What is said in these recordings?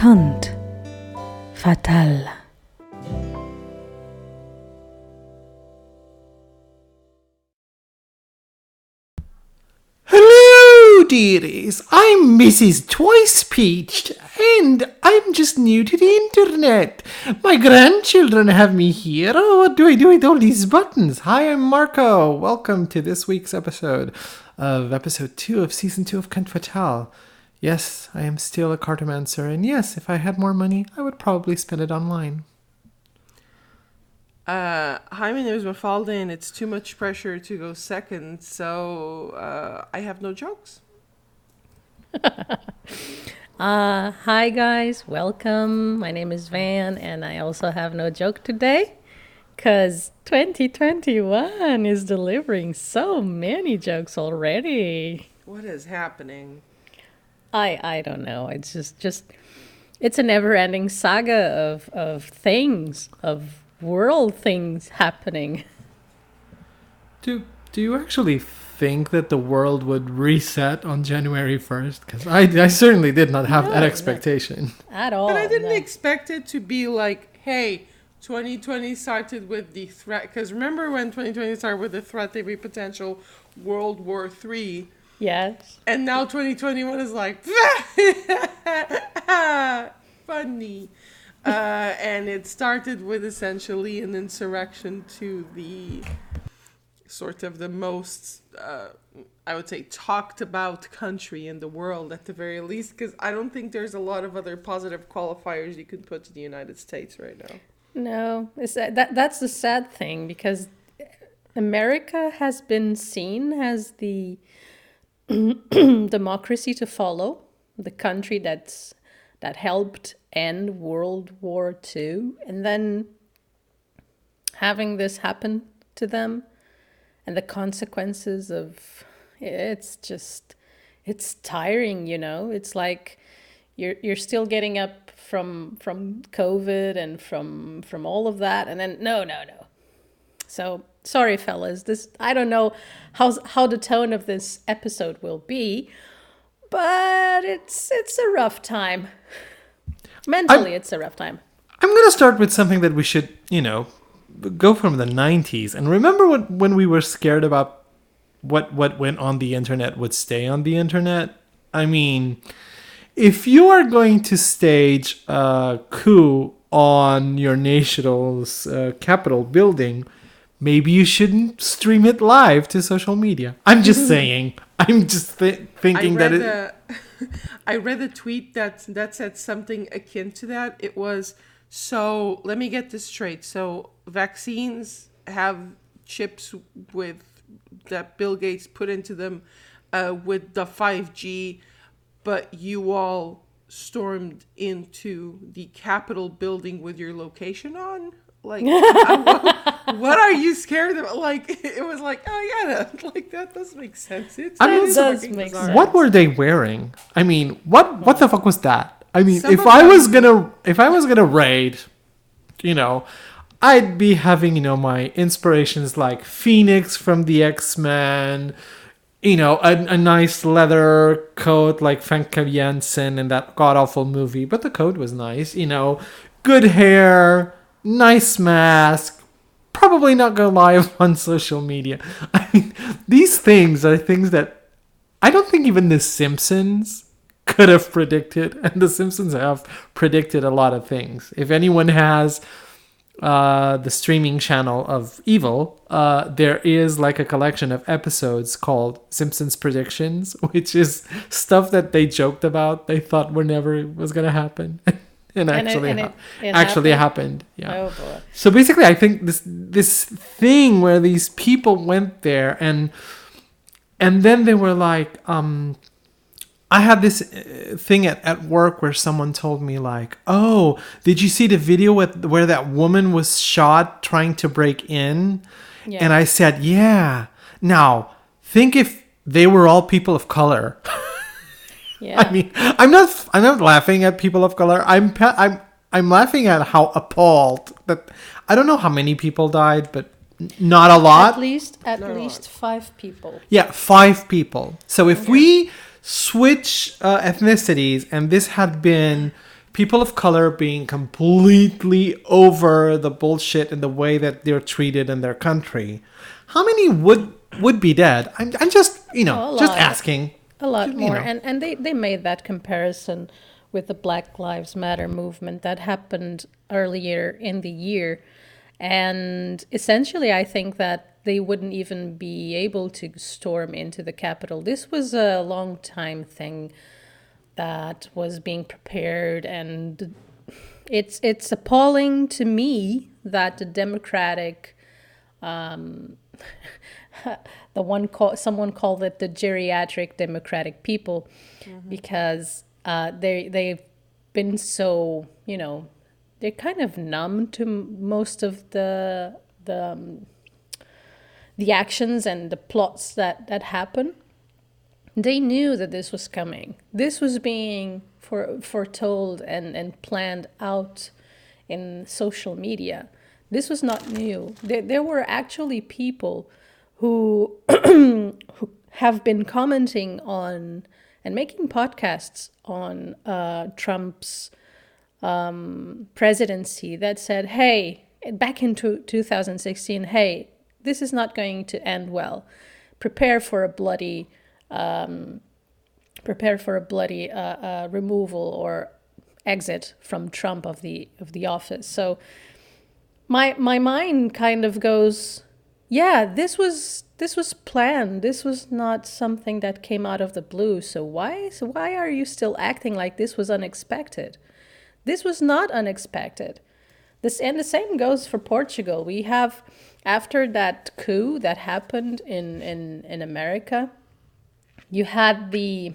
Conte Fatal. Hello, dearies. I'm Mrs. Twice Peached, and I'm just new to the internet. My grandchildren have me here. Oh, what do I do with all these buttons? Hi, I'm Marco. Welcome to this week's episode of episode two of season two of Cunt Fatale. Yes, I am still a cartomancer, and yes, if I had more money, I would probably spend it online. Uh, hi, my name is Mafalda, and it's too much pressure to go second, so uh, I have no jokes. Uh, hi guys, welcome. My name is Van, and I also have no joke today because 2021 is delivering so many jokes already. What is happening? I I don't know. It's just just it's a never-ending saga of of things of world things happening. Do Do you actually think that the world would reset on January first? Because I, I certainly did not have No, that expectation. At all. But I didn't no. expect it to be like, hey, 2020 started with the threat. Because remember when 2020 started with the threat of a potential World War Three, Yes. and now 2021 is like, funny. Uh, and it started with essentially an insurrection to the sort of the most, uh, I would say, talked about country in the world at the very least, because I don't think there's a lot of other positive qualifiers you could put to the United States right now. No, it's that, that that's the sad thing because America has been seen as the democracy to follow, the country that's that helped end World War II, and then having this happen to them and the consequences of it's just it's tiring, you know. It's like you're you're still getting up from from COVID and from from all of that, and then no, no, no. So sorry, fellas. This I don't know how how the tone of this episode will be, but it's it's a rough time. Mentally, it's a rough time. I'm going to start with something that we should, you know, go from the 90s. And remember when, when we were scared about what, what went on the internet would stay on the internet? I mean, if you are going to stage a coup on your national's uh, Capitol building, maybe you shouldn't stream it live to social media. I'm just saying. I'm just th- thinking that it. a, I read a tweet that that said something akin to that. It was so. Let me get this straight. So vaccines have chips with that Bill Gates put into them uh, with the five G, but you all stormed into the Capitol building with your location on. Like, I- what are you scared of? Like, it was like, oh yeah, that, like that does make sense. It's I mean, it is does fucking make sense. What were they wearing? I mean, what what the fuck was that? I mean, Some if of I was gonna if I was gonna raid, you know, I'd be having you know my inspirations like Phoenix from the X Men, you know, a, a nice leather coat like Famke Janssen in that god awful movie, but the coat was nice, you know, good hair, nice mask. Probably not go live on social media. I mean, these things are things that I don't think even The Simpsons could have predicted, and The Simpsons have predicted a lot of things. If anyone has uh, the streaming channel of Evil, uh, there is like a collection of episodes called Simpsons Predictions, which is stuff that they joked about, they thought were never was gonna happen, and And it- actually, and ha- it- it actually happened? happened. Yeah. Oh. So basically, I think this this thing where these people went there and and then they were like, um, I had this uh, thing at, at work where someone told me like, "Oh, did you see the video with where that woman was shot trying to break in?" Yeah. And I said, "Yeah." Now think if they were all people of color. Yeah. I mean, I'm not I'm not laughing at people of color. I'm I'm I'm laughing at how appalled that I don't know how many people died, but not a lot. at least at Not least five people. Yeah, five people. So if we switch uh, ethnicities and this had been people of color being completely over the bullshit and the way that they're treated in their country, how many would would be dead? I'm, I'm just you know Oh, just asking. A lot more. know. and and they they made that comparison with the black lives matter movement that happened earlier in the year. And essentially i think that they wouldn't even be able to storm into the capitol. This was a long time thing that was being prepared and it's it's appalling to me that the democratic um, the one call someone called it the geriatric democratic people because uh, they they've been so you know they're kind of numb to m- most of the the um, the actions and the plots that that happen. They knew that this was coming. This was being for, foretold and and planned out in social media. This was not new. There, there were actually people who who have been commenting on and making podcasts on uh, Trump's um, presidency that said, "Hey, back in two- 2016, hey, this is not going to end well. Prepare for a bloody, um, prepare for a bloody uh, uh, removal or exit from Trump of the of the office." So my my mind kind of goes yeah this was this was planned. This was not something that came out of the blue. So why so why are you still acting like this was unexpected? This was not unexpected. This and the same goes for portugal. We have after that coup that happened in in in america you had the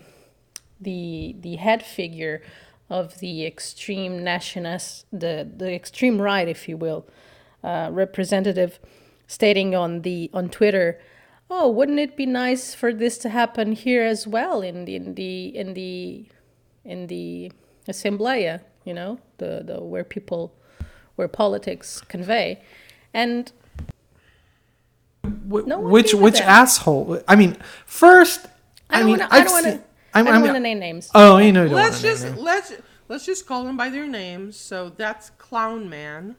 the the head figure of the extreme nationalist the the extreme right if you will uh, representative stating on the on Twitter, "Oh, wouldn't it be nice for this to happen here as well in the in the in the in the assembleia, you know, the the where people where politics convey." And Wh- No which which damn. asshole? I mean, first, I I, mean, want to I don't want to I don't want to name names. Oh, you know, you don't let's wanna name just let's let's just call them by their names. So that's Clown Man.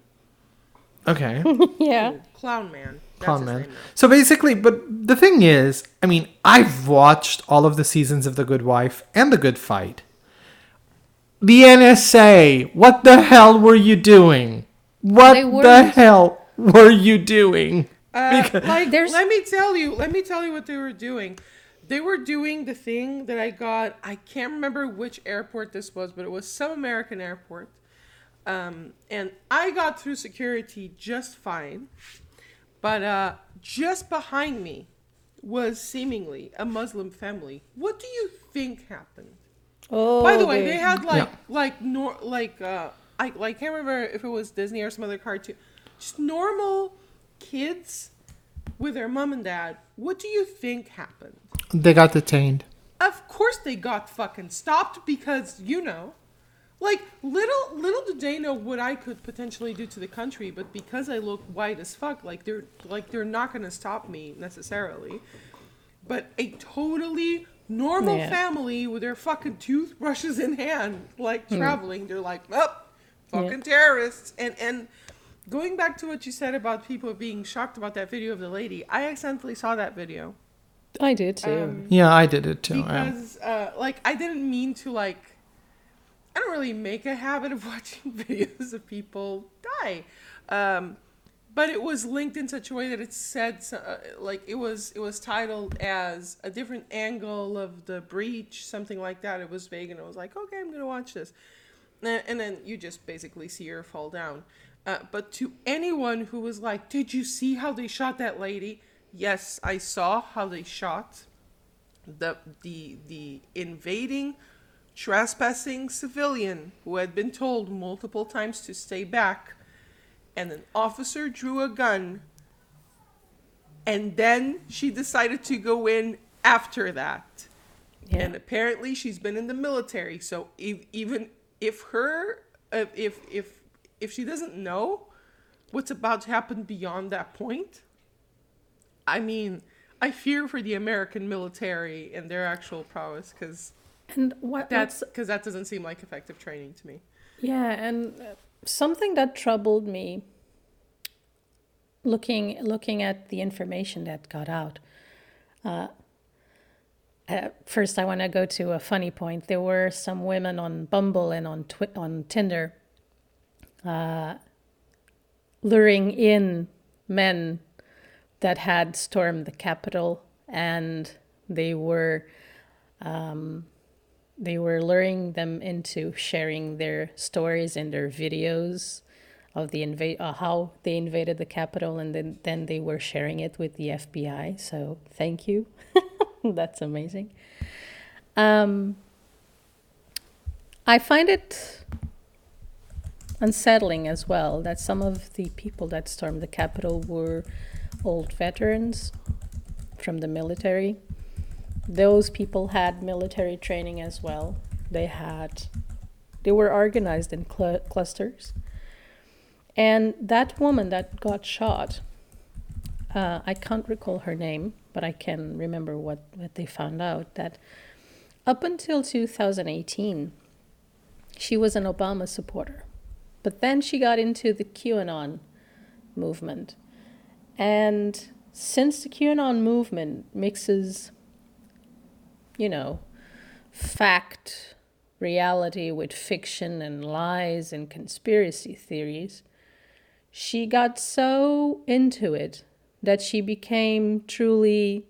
Okay. yeah. Clown Man. That's Clown Man. name. So basically, but the thing is, I mean, I've watched all of the seasons of The Good Wife and The Good Fight. The NSA, what the hell were you doing? What the hell were you doing? Uh, Because- like, let me tell you, let me tell you what they were doing. They were doing the thing that I got. I can't remember which airport this was, but it was some American airport. Um, and I got through security just fine. But uh, just behind me was seemingly a Muslim family. What do you think happened? Oh. By the way, the- they had like Yeah. like nor like uh I like can't remember if it was Disney or some other cartoon. Just normal kids with their mom and dad. What do you think happened? They got detained. Of course they got fucking stopped because you know. Like little little did they know what I could potentially do to the country, but because I look white as fuck, like they're like they're not gonna stop me necessarily. But a totally normal Yeah. family with their fucking toothbrushes in hand, like Hmm. traveling, they're like, up, fucking terrorists. And and going back to what you said about people being shocked about that video of the lady, I accidentally saw that video I did too. Um, Yeah, I did it too. yeah. because uh, like I didn't mean to like I don't really make a habit of watching videos of people die. Um, but it was linked in such a way that it said uh, like it was it was titled as a different angle of the breach something like that. It was vague and I was like okay I'm gonna watch this. And, and then you just basically see her fall down. Uh, but to anyone who was like did you see how they shot that lady? Yes I saw how they shot the the the invading trespassing civilian who had been told multiple times to stay back and an officer drew a gun and then she decided to go in after that yeah. and apparently she's been in the military so if, even if her uh, if if if she doesn't know what's about to happen beyond that point i mean i fear for the american military and their actual prowess because and what that's because that doesn't seem like effective training to me Yeah, and uh, something that troubled me looking looking at the information that got out. Uh, uh, first, I want to go to a funny point. There were some women on Bumble and on Twi- on Tinder uh, luring in men that had stormed the Capitol, and they were um, they were luring them into sharing their stories and their videos of the invade uh, how they invaded the Capitol, and then then they were sharing it with the FBI. So thank you, that's amazing. Um, I find it unsettling as well that some of the people that stormed the Capitol were old veterans from the military. Those people had military training as well. They had, they were organized in cl- clusters. And that woman that got shot, uh, I can't recall her name, but I can remember what, what they found out that up until 2018, she was an Obama supporter. But then she got into the QAnon movement. And since the QAnon movement mixes, you know, fact, reality with fiction and lies and conspiracy theories, she got so into it that she became truly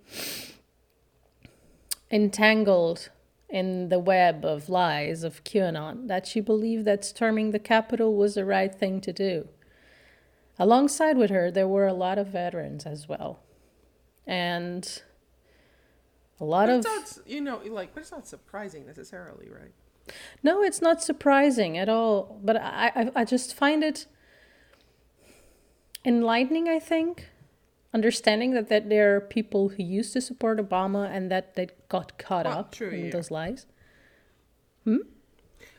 entangled in the web of lies of QAnon that she believed that storming the Capitol was the right thing to do. Alongside with her, there were a lot of veterans as well. And a lot But of. it's not, you know, like, but it's not surprising necessarily, right? No, it's not surprising at all. But I, I, I just find it enlightening, I think. Understanding that, that there are people who used to support Obama and that they got caught Well, up true, in yeah. those lies. hmm?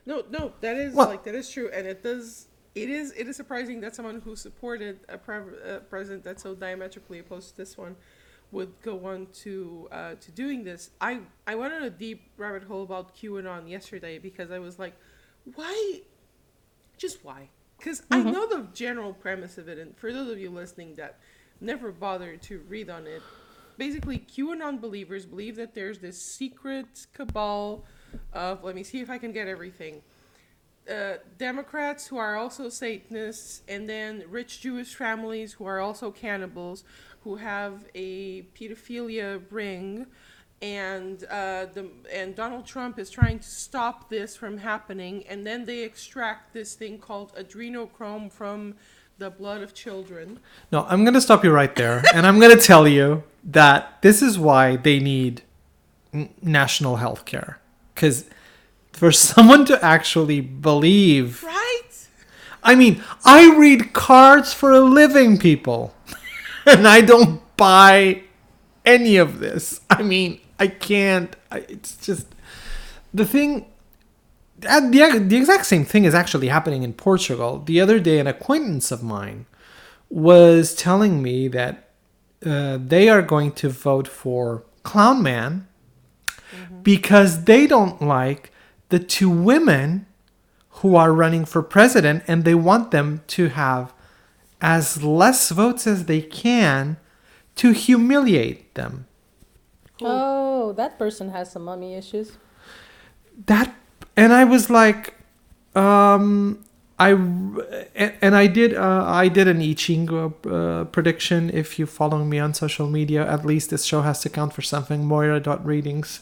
No, no, that is Well- like that is true, and it does. It is. It is surprising that someone who supported a, pre- a president that's so diametrically opposed to this one would go on to uh, to doing this. I I went on a deep rabbit hole about QAnon yesterday because I was like, why, just why? Because I know the general premise of it, and for those of you listening that never bothered to read on it, basically QAnon believers believe that there's this secret cabal of let me see if I can get everything. Uh, Democrats who are also Satanists, and then rich Jewish families who are also cannibals, who have a pedophilia ring, and uh, the and Donald Trump is trying to stop this from happening, and then they extract this thing called adrenochrome from the blood of children. No, I'm going to stop you right there. and I'm going to tell you that this is why they need n- national health care. Because for someone to actually believe. Right? I mean, I read cards for a living, people. and I don't buy any of this. I mean, I can't. I, it's just. The thing. The, the exact same thing is actually happening in Portugal. The other day, an acquaintance of mine was telling me that uh, they are going to vote for Clown Man because they don't like the two women who are running for president and they want them to have as less votes as they can to humiliate them. Oh, that person has some mummy issues. that and i was like um i and, and i did uh, i did an i ching uh, uh, prediction if you follow me on social media at least this show has to count for something Moira moira.readings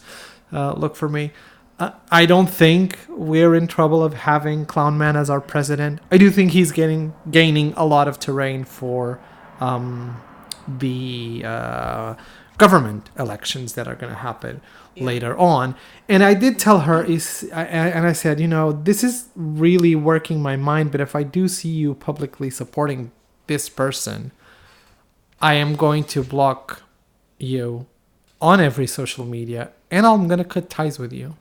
uh, look for me i don't think we're in trouble of having clown man as our president i do think he's getting gaining a lot of terrain for um the uh, government elections that are going to happen later on. And I did tell her is and I said, you know, this is really working my mind. But if I do see you publicly supporting this person, I am going to block you on every social media, and I'm going to cut ties with you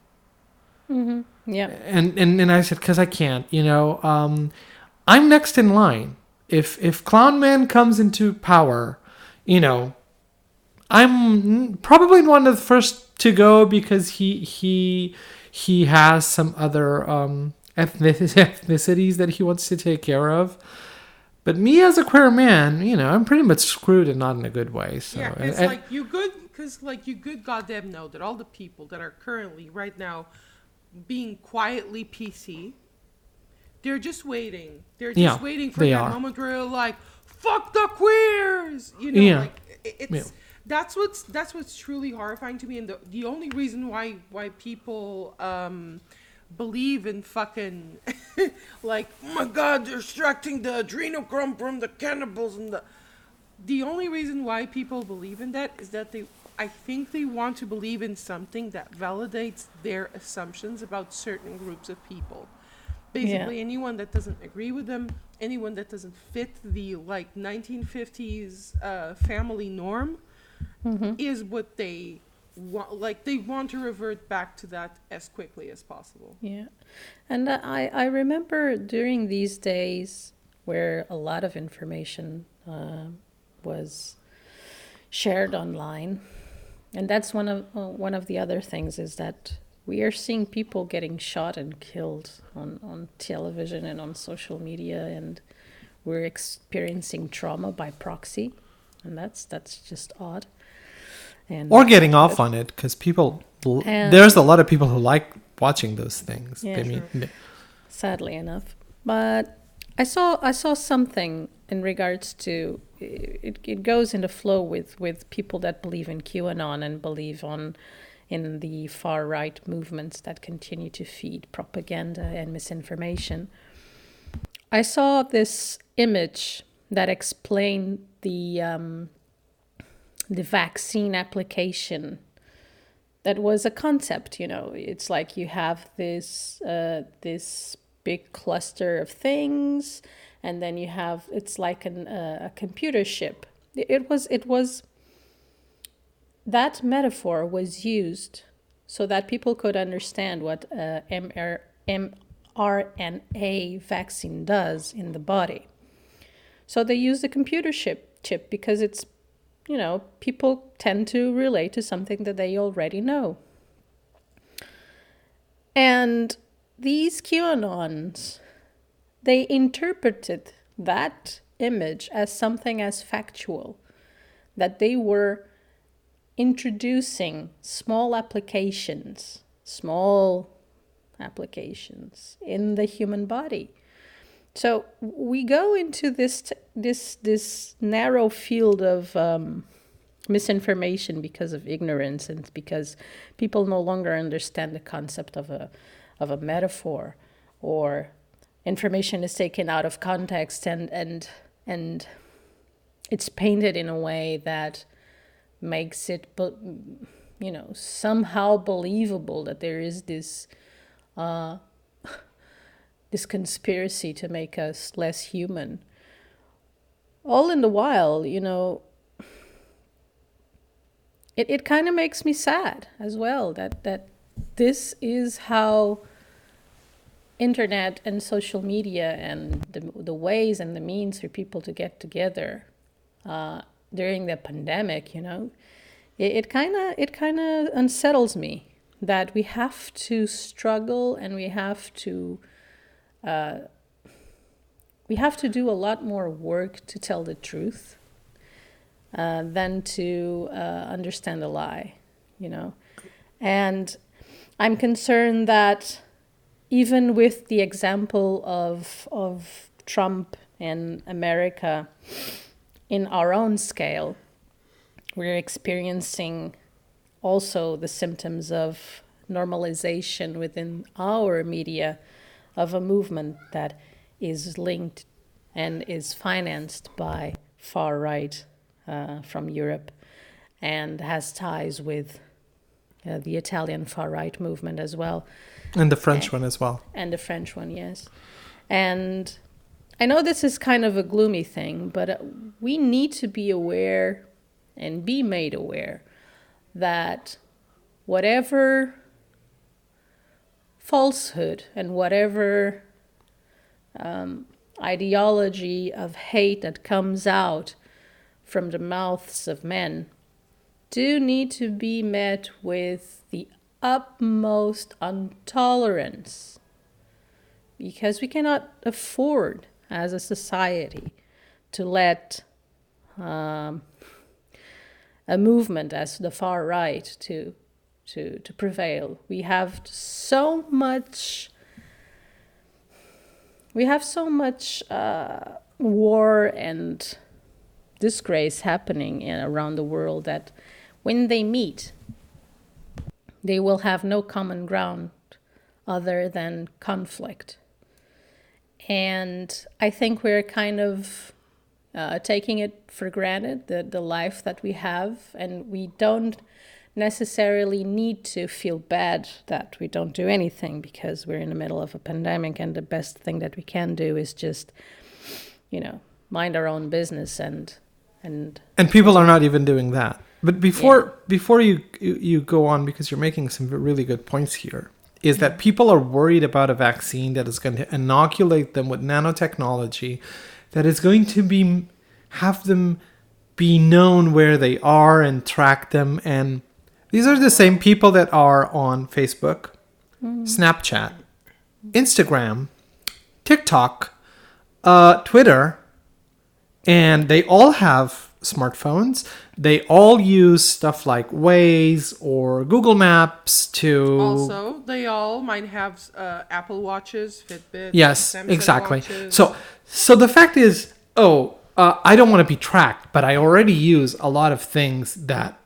Yeah. and and, and I said because I can't, you know, um, I'm next in line. If if Clown Man comes into power, you know, I'm probably one of the first to go because he he he has some other um, ethnic- ethnicities that he wants to take care of. But me as a queer man, you know, I'm pretty much screwed and not in a good way. So Yeah, it's and- like you good because like you good goddamn know that all the people that are currently right now being quietly PC, they're just waiting. They're just Yeah, waiting for that are. moment where they're like, "Fuck the queers," you know. Yeah. Like it's Yeah. that's what's that's what's truly horrifying to me, and the the only reason why why people um believe in fucking like oh my god they're extracting the adrenochrome from the cannibals and the the only reason why people believe in that is that they I think they want to believe in something that validates their assumptions about certain groups of people. Basically, anyone that doesn't agree with them, anyone that doesn't fit the like 1950s uh, family norm, is what they want. Like they want to revert back to that as quickly as possible. Yeah. And uh, I, I remember during these days where a lot of information uh, was shared online. And that's one of uh, one of the other things is that we are seeing people getting shot and killed on, on television and on social media and we're experiencing trauma by proxy and that's that's just odd. And or getting off on it because people And- there's a lot of people who like watching those things. Yeah, I mean, sadly enough. But I saw I saw something in regards to it. It goes into flow with with people that believe in QAnon and believe on in the far right movements that continue to feed propaganda and misinformation. I saw this image that explained the um, the vaccine application that was a concept you know it's like you have this uh, this big cluster of things and then you have it's like an, uh, a computer chip. it was it was that metaphor was used so that people could understand what uh, MR, mRNA vaccine does in the body. So they use the computer chip chip because it's you know, people tend to relate to something that they already know. And these QAnons, they interpreted that image as something as factual, that they were introducing small applications, small applications in the human body. So we go into this this this narrow field of um, misinformation because of ignorance and because people no longer understand the concept of a of a metaphor or information is taken out of context and and and it's painted in a way that makes it you know somehow believable that there is this uh, this conspiracy to make us less human. All in the while, you know, it, it kind of makes me sad as well that, that this is how internet and social media and the, the ways and the means for people to get together uh, during the pandemic, you know, it kind of it kind of unsettles me that we have to struggle and we have to uh, we have to do a lot more work to tell the truth uh, than to uh, understand a lie, you know. And I'm concerned that even with the example of of Trump and America in our own scale, we're experiencing also the symptoms of normalization within our media of a movement that is linked and is financed by far right uh, from Europe and has ties with uh, the Italian far right movement as well and the French one as well. and the French one, yes. And I know this is kind of a gloomy thing, but uh, we need to be aware and be made aware that whatever falsehood and whatever um, ideology of hate that comes out from the mouths of men do need to be met with the utmost intolerance because we cannot afford as a society to let um, a movement as the far right to to to prevail. We have so much. We have so much uh, war and disgrace happening in, around the world that when they meet, they will have no common ground other than conflict. And I think we're kind of uh, taking it for granted, the, the life that we have, and we don't necessarily need to feel bad that we don't do anything because we're in the middle of a pandemic and the best thing that we can do is just you know mind our own business and and and people are not even doing that but before before you, you go on because you're making some really good points here is that people are worried about a vaccine that is going to inoculate them with nanotechnology that is going to be have them be known where they are and track them. And these are the same people that are on Facebook, Snapchat, Instagram, TikTok, uh, Twitter, and they all have smartphones. They all use stuff like Waze or Google Maps to. Also, they all might have uh, Apple watches, Fitbit. yes, Samsung exactly. watches. So, so the fact is, oh, uh, I don't want to be tracked, but I already use a lot of things that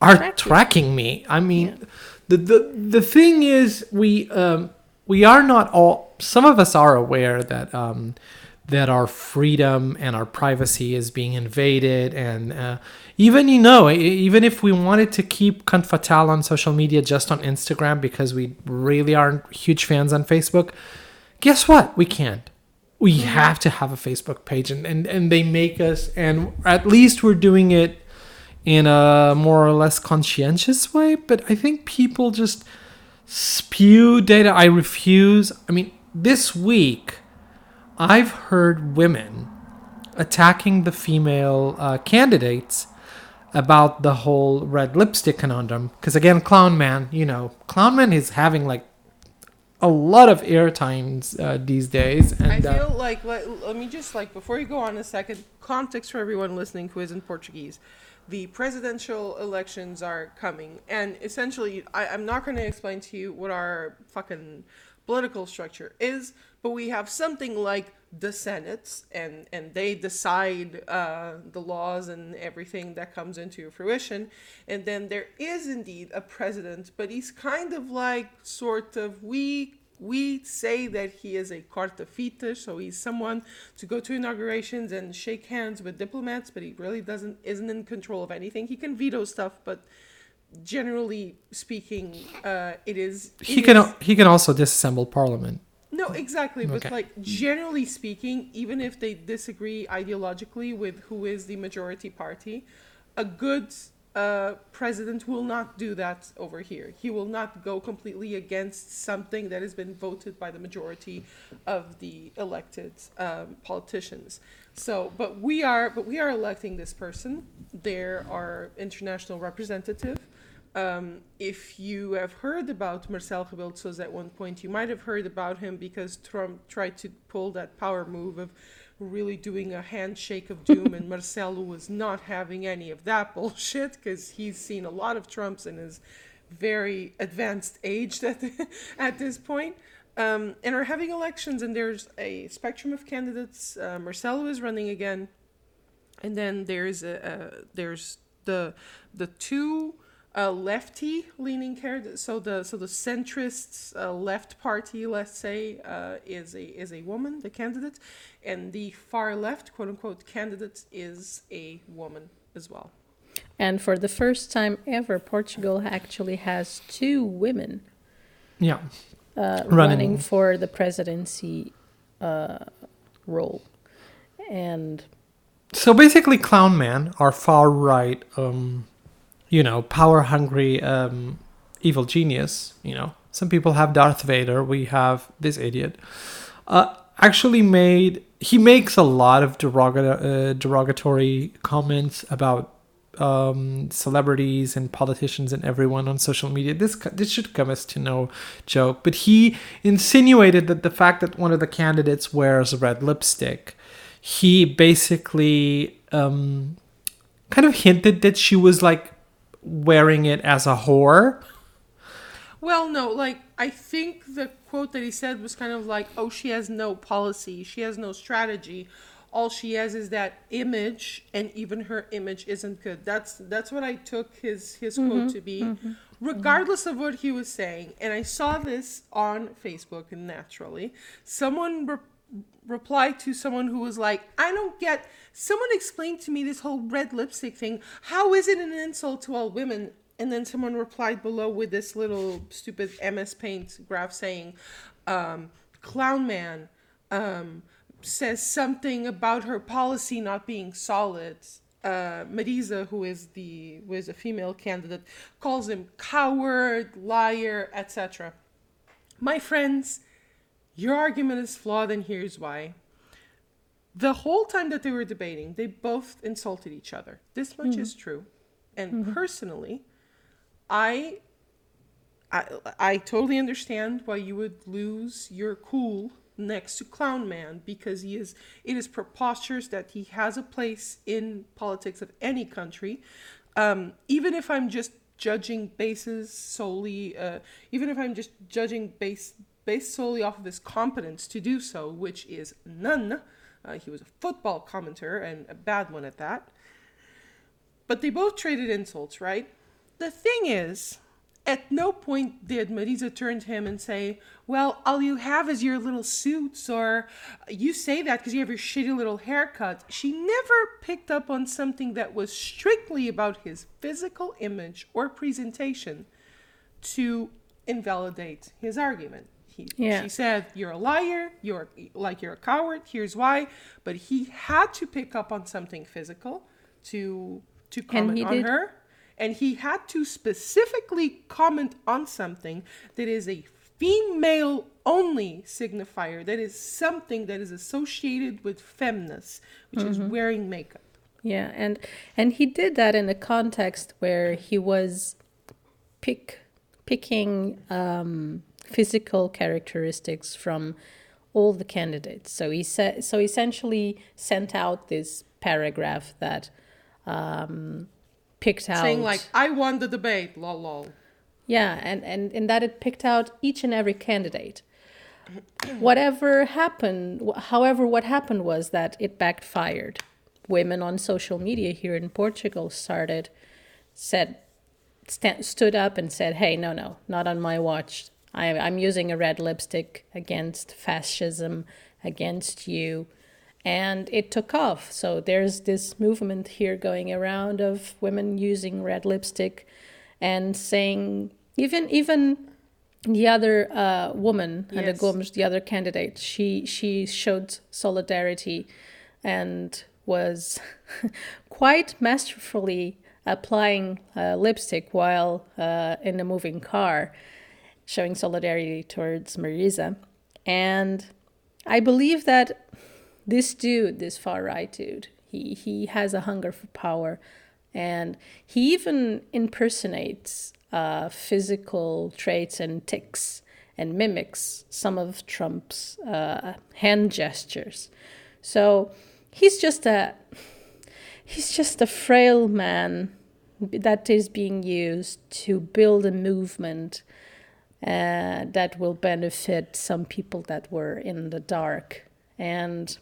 are Track you. tracking me. I mean, the, the the thing is, we um, we are not all. Some of us are aware that um, that our freedom and our privacy is being invaded, and uh, even you know, even if we wanted to keep Cunt Fatale on social media, just on Instagram, because we really aren't huge fans on Facebook. Guess what? We can't. We have to have a Facebook page, and, and, and they make us, and at least we're doing it in a more or less conscientious way. But I think people just spew data. I refuse. I mean, this week, I've heard women attacking the female uh, candidates about the whole red lipstick conundrum. Because again, Clown Man, you know, Clown Man is having like a lot of airtimes uh, these days. And I uh, feel like let, let me just like before you go on a second context for everyone listening who isn't Portuguese. The presidential elections are coming, and essentially, I, I'm not going to explain to you what our fucking political structure is, but we have something like the Senates, and and they decide uh, the laws and everything that comes into fruition, and then there is indeed a president, but he's kind of like sort of we we say that he is a carta fita, so he's someone to go to inaugurations and shake hands with diplomats, but he really doesn't isn't in control of anything. He can veto stuff, but generally speaking, uh, it is he it can is- al- he can also disassemble parliament. No, exactly. But Okay. like generally speaking, even if they disagree ideologically with who is the majority party, a good uh, president will not do that over here. He will not go completely against something that has been voted by the majority of the elected um, politicians. So, but we are, but we are electing this person. They're our international representative. Um, if you have heard about Marcelo Rebelo de at one point, you might have heard about him because Trump tried to pull that power move of really doing a handshake of doom, and Marcelo was not having any of that bullshit because he's seen a lot of Trumps in his very advanced age at, at this point. Um, and are having elections, and there's a spectrum of candidates. Uh, Marcelo is running again, and then there's a, a there's the the two uh, lefty leaning candidates. So the so the centrists uh, left party, let's say, uh, is a is a woman, the candidate, and the far left quote unquote candidate is a woman as well. And for the first time ever, Portugal actually has two women Yeah. uh, Running. running. for the presidency uh, role. And So basically, Clown Man, our far right, um, you know, power hungry, um, evil genius. You know, some people have Darth Vader. We have this idiot. Uh, actually, made he makes a lot of deroga- uh, derogatory comments about um, celebrities and politicians and everyone on social media. This this should come as to no joke. But he insinuated that the fact that one of the candidates wears red lipstick, he basically um, kind of hinted that she was like wearing it as a whore. Well, no, like I think the quote that he said was kind of like, "Oh, she has no policy, she has no strategy. All she has is that image, and even her image isn't good." That's that's what I took his his quote mm-hmm, to be, mm-hmm. regardless of what he was saying. And I saw this on Facebook, and naturally, someone re- replied to someone who was like, "I don't get." Someone explained to me this whole red lipstick thing. How is it an insult to all women? and then someone replied below with this little stupid MS Paint graph saying, um, "Clown Man um, says something about her policy not being solid." Uh, Marisa, who is the who is a female candidate, calls him coward, liar, etc. My friends, your argument is flawed, and here's why. The whole time that they were debating, they both insulted each other. This much is true. And personally, I, I I totally understand why you would lose your cool next to Clown Man because he is it is preposterous that he has a place in politics of any country. Um, even if I'm just judging bases solely, uh, even if I'm just judging base based solely off of his competence to do so, which is none. Uh, he was a football commentator and a bad one at that. But they both traded insults, right? The thing is, at no point did Marisa turn to him and say, Well, all you have is your little suits, or you say that because you have your shitty little haircut. She never picked up on something that was strictly about his physical image or presentation to invalidate his argument. He, Yeah. She said, You're a liar, you're like you're a coward, here's why. But he had to pick up on something physical to to comment on did. her and he had to specifically comment on something that is a female only signifier that is something that is associated with femness which is Mm-hmm. wearing makeup Yeah, and and he did that in a context where he was pick picking um, physical characteristics from all the candidates. So he said so essentially sent out this paragraph that um, picked out saying like i won the debate lol lol yeah, and, and, and that it picked out each and every candidate. Whatever happened, however, what happened was that it backfired. Women on social media here in Portugal started, said, sta- stood up and said, hey, no, no, not on my watch. I, I'm using a red lipstick against fascism, against you. And it took off. So there's this movement here going around of women using red lipstick and saying even even the other uh, woman, Ana Yes. Gomes, the other candidate, she she showed solidarity and was quite masterfully applying uh, lipstick while uh, in a moving car, showing solidarity towards Marisa. And I believe that this dude, this far right dude, he, he has a hunger for power. And he even impersonates uh, physical traits and tics and mimics some of Trump's uh, hand gestures. So he's just a he's just a frail man that is being used to build a movement uh, that will benefit some people that were in the dark. And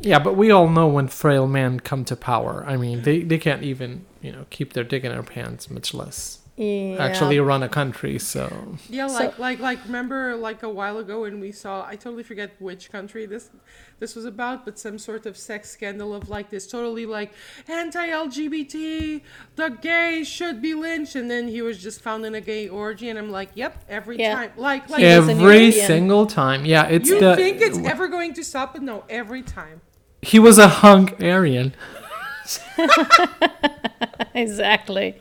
Yeah, but we all know when frail men come to power. I mean, they, they can't even, you know, keep their dick in their pants, much less yeah, actually run a country. So yeah So- like like like remember like a while ago when we saw i totally forget which country this this was about but some sort of sex scandal of like this totally like anti-lgbt the gay should be lynched and then he was just found in a gay orgy and i'm like yep every Yeah. time like like every single time, yeah, it's you the think it's ever going to stop but no every time he was a Hungarian. exactly.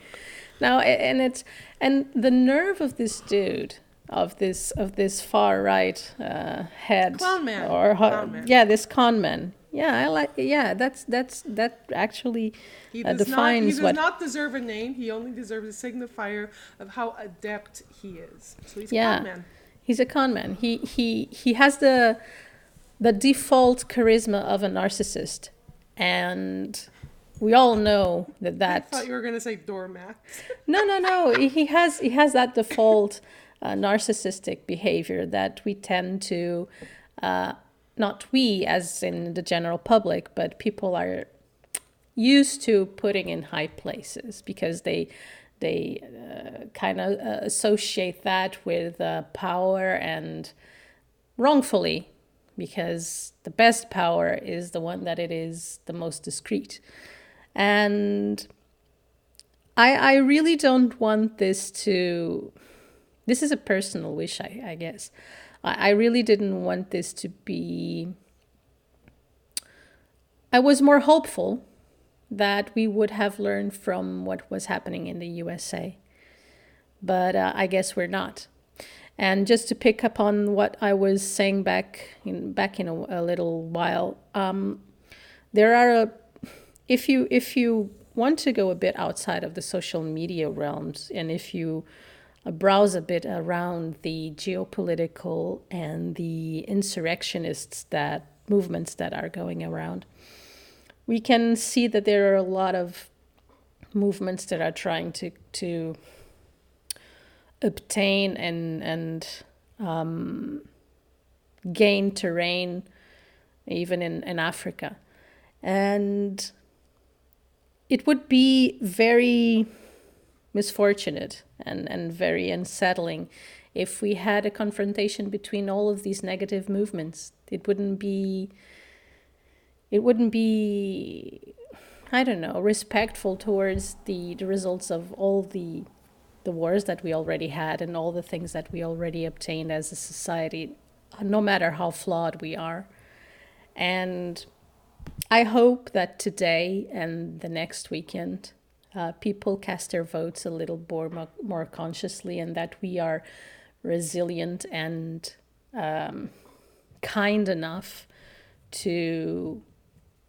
Now, and it's and the nerve of this dude, of this of this far right uh, head, or ho- yeah, this con man. Yeah, I like. Yeah, that's that's that actually He uh, does, not, he does what. not deserve a name. He only deserves a signifier of how adept he is. So he's Yeah. a con man. He's a con man. He he he has the the default charisma of a narcissist, and we all know that I that. thought you were going to say doormat. No, no, no. He has he has that default uh, narcissistic behavior that we tend to, uh, not we as in the general public, but people are used to putting in high places because they they uh, kind of uh, associate that with uh, power and wrongfully because the best power is the one that it is the most discreet and I, I really don't want this to. This is a personal wish, I, I guess. I, I really didn't want this to be. I was more hopeful that we would have learned from what was happening in the USA. But uh, I guess we're not. And just to pick up on what I was saying back in back in a, a little while, um, there are a, if you if you want to go a bit outside of the social media realms and if you uh, browse a bit around the geopolitical and the insurrectionists that movements that are going around we can see that there are a lot of movements that are trying to to obtain and and um, gain terrain even in, in Africa. And it would be very misfortunate and, and very unsettling if we had a confrontation between all of these negative movements. It wouldn't be it wouldn't be I don't know, respectful towards the, the results of all the the wars that we already had and all the things that we already obtained as a society, no matter how flawed we are. And I hope that today and the next weekend, uh, people cast their votes a little more, more consciously and that we are resilient and um, kind enough to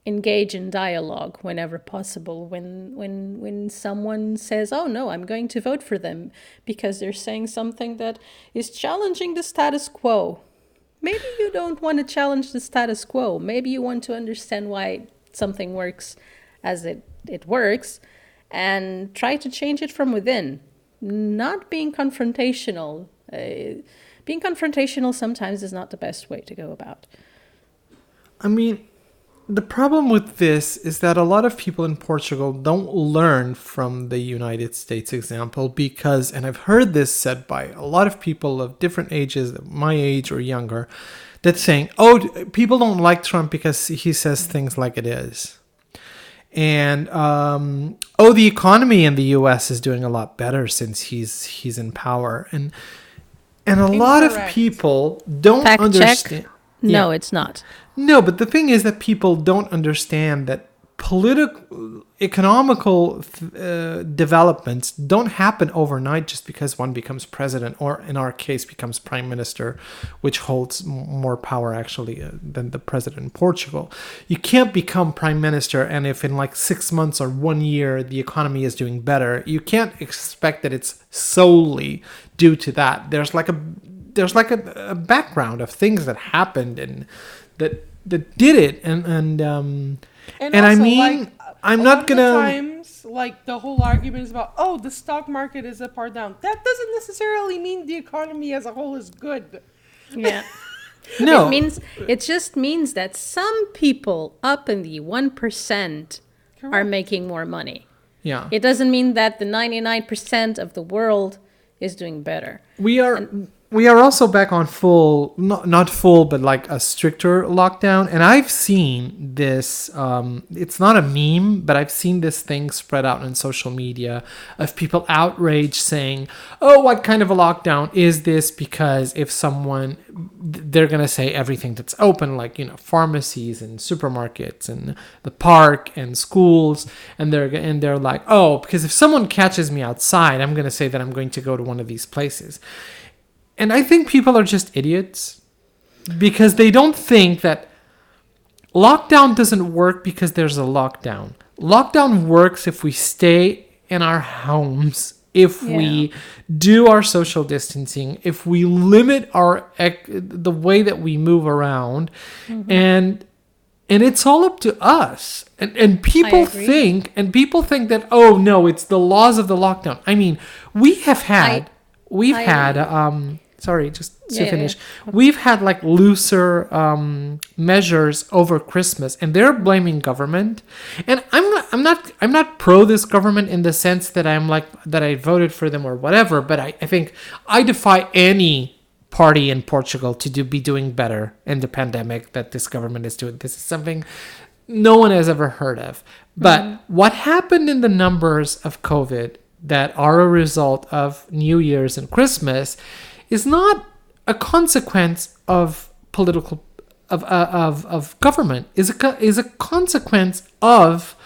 engage in dialogue whenever possible when when when someone says oh no i'm going to vote for them because they're saying something that is challenging the status quo maybe you don't want to challenge the status quo. Maybe you want to understand why something works as it, it works and try to change it from within. Not being confrontational. Uh, being confrontational sometimes is not the best way to go about. I mean, the problem with this is that a lot of people in Portugal don't learn from the United States example because, and I've heard this said by a lot of people of different ages, my age or younger, that saying, oh, people don't like Trump because he says things like it is. And um, oh, the economy in the U.S. is doing a lot better since he's he's in power, and and a lot of people don't Fact check. understand. No, Yeah. it's not. No, but the thing is that people don't understand that political, economical uh, developments don't happen overnight just because one becomes president, or in our case, becomes prime minister, which holds more power actually uh, than the president in Portugal. You can't become prime minister, and if in like six months or one year the economy is doing better, you can't expect that it's solely due to that. There's like a there's like a, a background of things that happened and that that did it and and um and, I also, mean like, I'm a not lot of the gonna times like the whole argument is about oh the stock market is up or down. That doesn't necessarily mean the economy as a whole is good. Yeah. no It means it just means that some people up in the 1% are making more money. yeah It doesn't mean that the 99% of the world is doing better. we are we are also back on full not not full but like a stricter lockdown. And i've seen this um it's not a meme but i've seen this thing spread out on social media of people outraged saying oh what kind of a lockdown is this? Because if someone they're gonna say everything that's open like you know pharmacies and supermarkets and the park and schools and they're and they're like oh because if someone catches me outside i'm gonna say that i'm going to go to one of these places and I think people are just idiots because they don't think that lockdown doesn't work because there's a lockdown. Lockdown works if we stay in our homes, if we do our social distancing, if we limit our ec- the way that we move around, and and it's all up to us. And and people think and people think that oh no, it's the laws of the lockdown. I mean, we have had we've I- had um sorry, just to Yeah, yeah, finish. We've had like looser um measures over Christmas and they're blaming government. And I'm not I'm not I'm not pro this government in the sense that I'm like that I voted for them or whatever, but I, I think I defy any party in Portugal to do be doing better in the pandemic that this government is doing. This is something no one has ever heard of. But what happened in the numbers of COVID that are a result of New Year's and Christmas is not a consequence of political of uh, of of government. Is a is a consequence of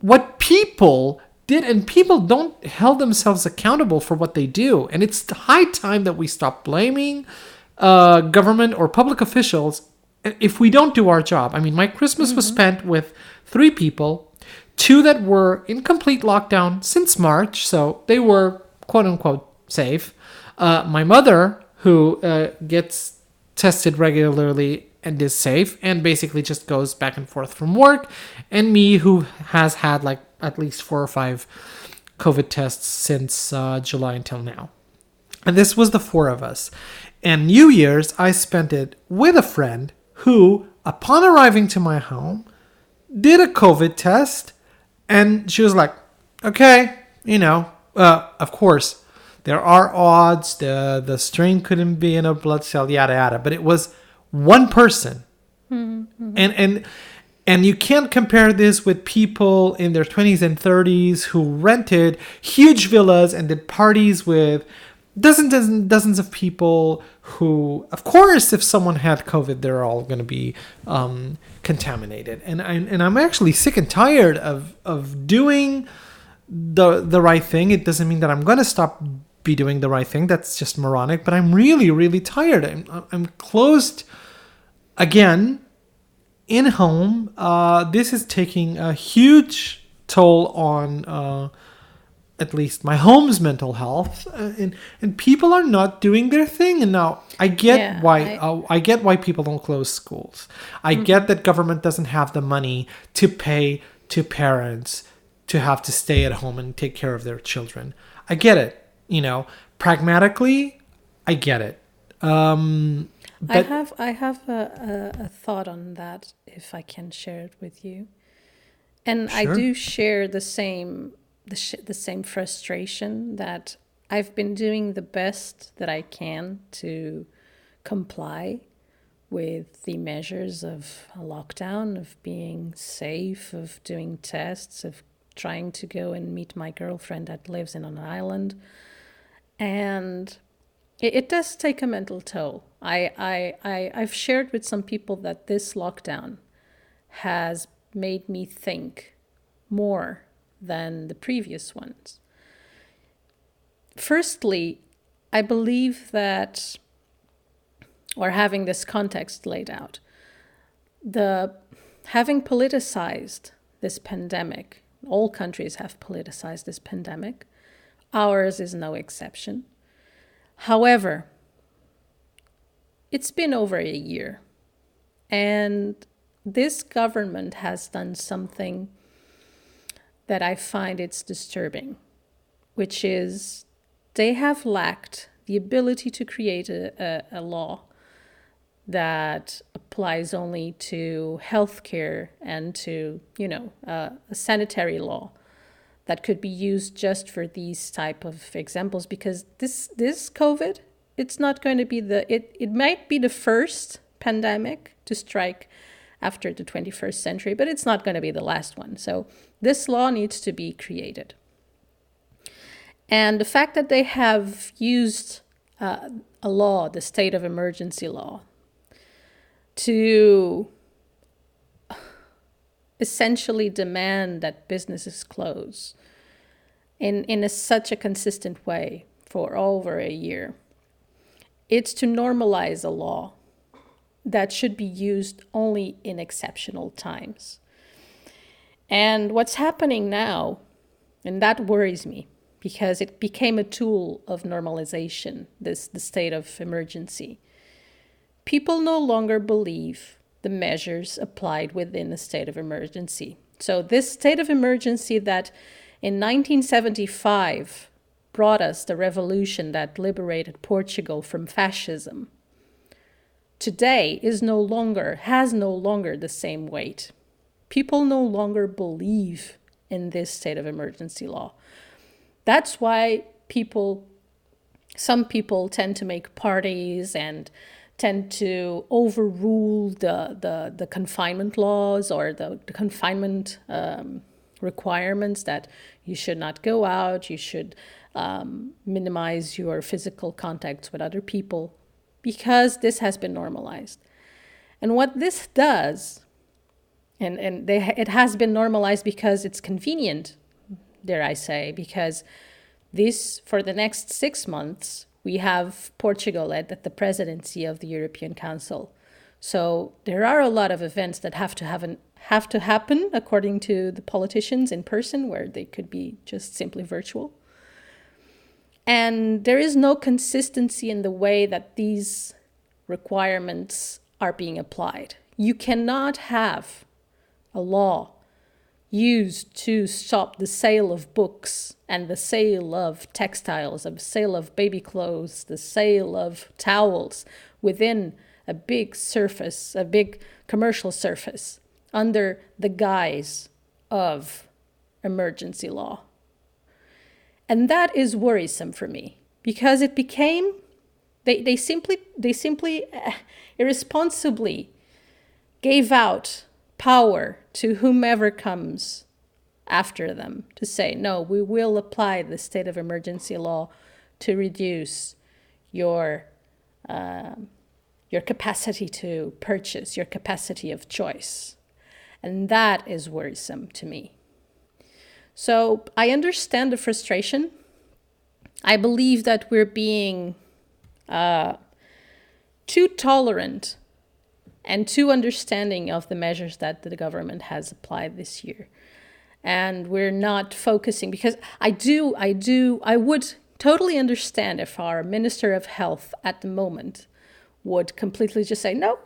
what people did and people don't held themselves accountable for what they do. And it's high time that we stop blaming uh, government or public officials if we don't do our job. I mean my christmas was spent with three people. Two that were in complete lockdown since march so they were quote unquote safe uh, my mother who uh, gets tested regularly and is safe and basically just goes back and forth from work and me who has had like at least four or five covid tests since uh, july until now. And this was the four of us. And new year's i spent it with a friend who upon arriving to my home did a covid test. And she was like okay you know uh, of course there are odds the the strain couldn't be in a blood cell yada yada. But it was one person. And and and you can't compare this with people in their 20s and 30s who rented huge villas and did parties with dozens and dozens of people who of course if someone had covid they're all going to be um, contaminated. And I, and I'm actually sick and tired of of doing the the right thing. It doesn't mean that I'm going to stop be doing the right thing. That's just moronic but I'm really really tired. I'm I'm closed again in home. Uh, this is taking a huge toll on uh, at least my home's mental health uh, and and people are not doing their thing. And now i get Yeah, why I- uh, I get why people don't close schools. I get that government doesn't have the money to pay to parents to have to stay at home and take care of their children. I get it you know pragmatically i get it. Um I have I have a, a, a thought on that if I can share it with you, and I do share the same the sh- the same frustration that I've been doing the best that I can to comply with the measures of a lockdown, of being safe, of doing tests, of trying to go and meet my girlfriend that lives in an island, and it, it does take a mental toll. I, I, I, I've shared with some people that this lockdown has made me think more than the previous ones. Firstly, I believe that, or having this context laid out, the having politicized this pandemic, all countries have politicized this pandemic. Ours is no exception. However, it's been over a year, and this government has done something that I find it's disturbing, which is they have lacked the ability to create a, a, a law that applies only to healthcare and to, you know, uh, a sanitary law that could be used just for these type of examples because this this covid it's not going to be the it, it might be the first pandemic to strike after the 21st century but it's not going to be the last one. So this law needs to be created. And the fact that they have used uh, a law the state of emergency law to essentially demand that businesses close in, in a, such a consistent way for over a year. It's to normalize a law that should be used only in exceptional times. And what's happening now, and that worries me because it became a tool of normalization, this the state of emergency. People no longer believe the measures applied within the state of emergency. So this state of emergency that in 1975 brought us the revolution that liberated Portugal from fascism today is no longer has no longer the same weight people no longer believe in this state of emergency law that's why people some people tend to make parties and tend to overrule the the, the confinement laws or the, the confinement um, requirements that you should not go out you should um, minimize your physical contacts with other people because this has been normalized. And what this does, and, and they, it has been normalized because it's convenient, dare I say, because this, for the next six months, we have Portugal at, at the presidency of the European Council. So there are a lot of events that have to have, an, have to happen according to the politicians in person, where they could be just simply virtual. And there is no consistency in the way that these requirements are being applied. You cannot have a law used to stop the sale of books and the sale of textiles, the sale of baby clothes, the sale of towels within a big surface, a big commercial surface, under the guise of emergency law. And that is worrisome for me because it became they, they simply they simply uh, irresponsibly gave out power to whomever comes after them to say no we will apply the state of emergency law to reduce your uh, your capacity to purchase your capacity of choice and that is worrisome to me so I understand the frustration. I believe that we're being uh, too tolerant and too understanding of the measures that the government has applied this year. And we're not focusing because I do, I do, I would totally understand if our Minister of Health at the moment would completely just say, no,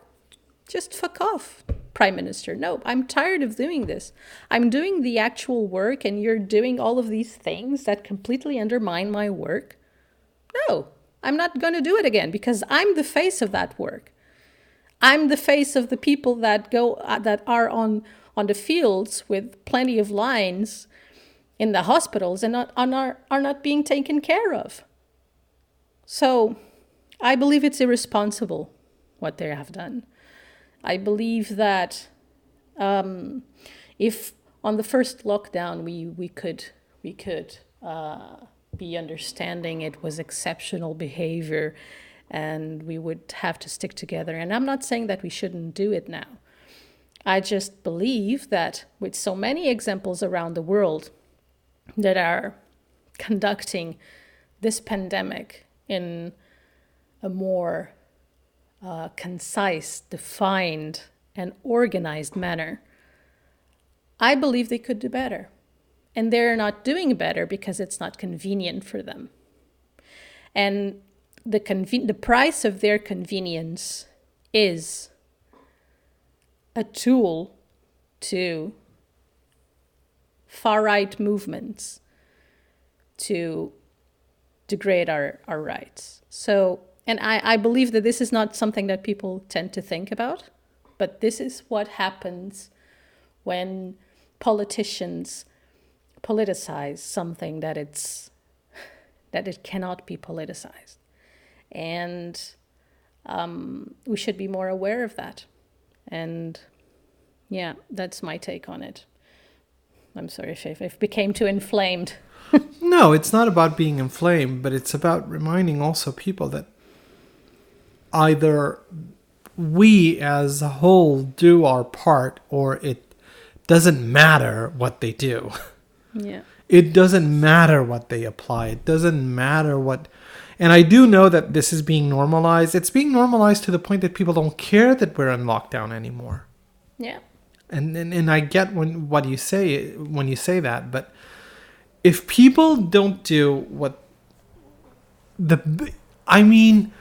just fuck off, Prime Minister. No, I'm tired of doing this. I'm doing the actual work, and you're doing all of these things that completely undermine my work. No, I'm not going to do it again because I'm the face of that work. I'm the face of the people that go uh, that are on on the fields with plenty of lines in the hospitals and not, are, are not being taken care of. So I believe it's irresponsible what they have done. I believe that um, if on the first lockdown we, we could we could uh, be understanding it was exceptional behavior and we would have to stick together. And I'm not saying that we shouldn't do it now. I just believe that with so many examples around the world that are conducting this pandemic in a more uh, concise, defined, and organized manner, I believe they could do better. And they're not doing better because it's not convenient for them. And the, conven- the price of their convenience is a tool to far right movements to degrade our, our rights. So and I, I believe that this is not something that people tend to think about, but this is what happens when politicians politicize something that it's that it cannot be politicized. And um, we should be more aware of that. And yeah, that's my take on it. I'm sorry if, if, if became too inflamed. no, it's not about being inflamed, but it's about reminding also people that either we as a whole do our part or it doesn't matter what they do. Yeah. It doesn't matter what they apply. It doesn't matter what And I do know that this is being normalized. It's being normalized to the point that people don't care that we're in lockdown anymore. Yeah. And and, and I get when what you say when you say that, but if people don't do what the I mean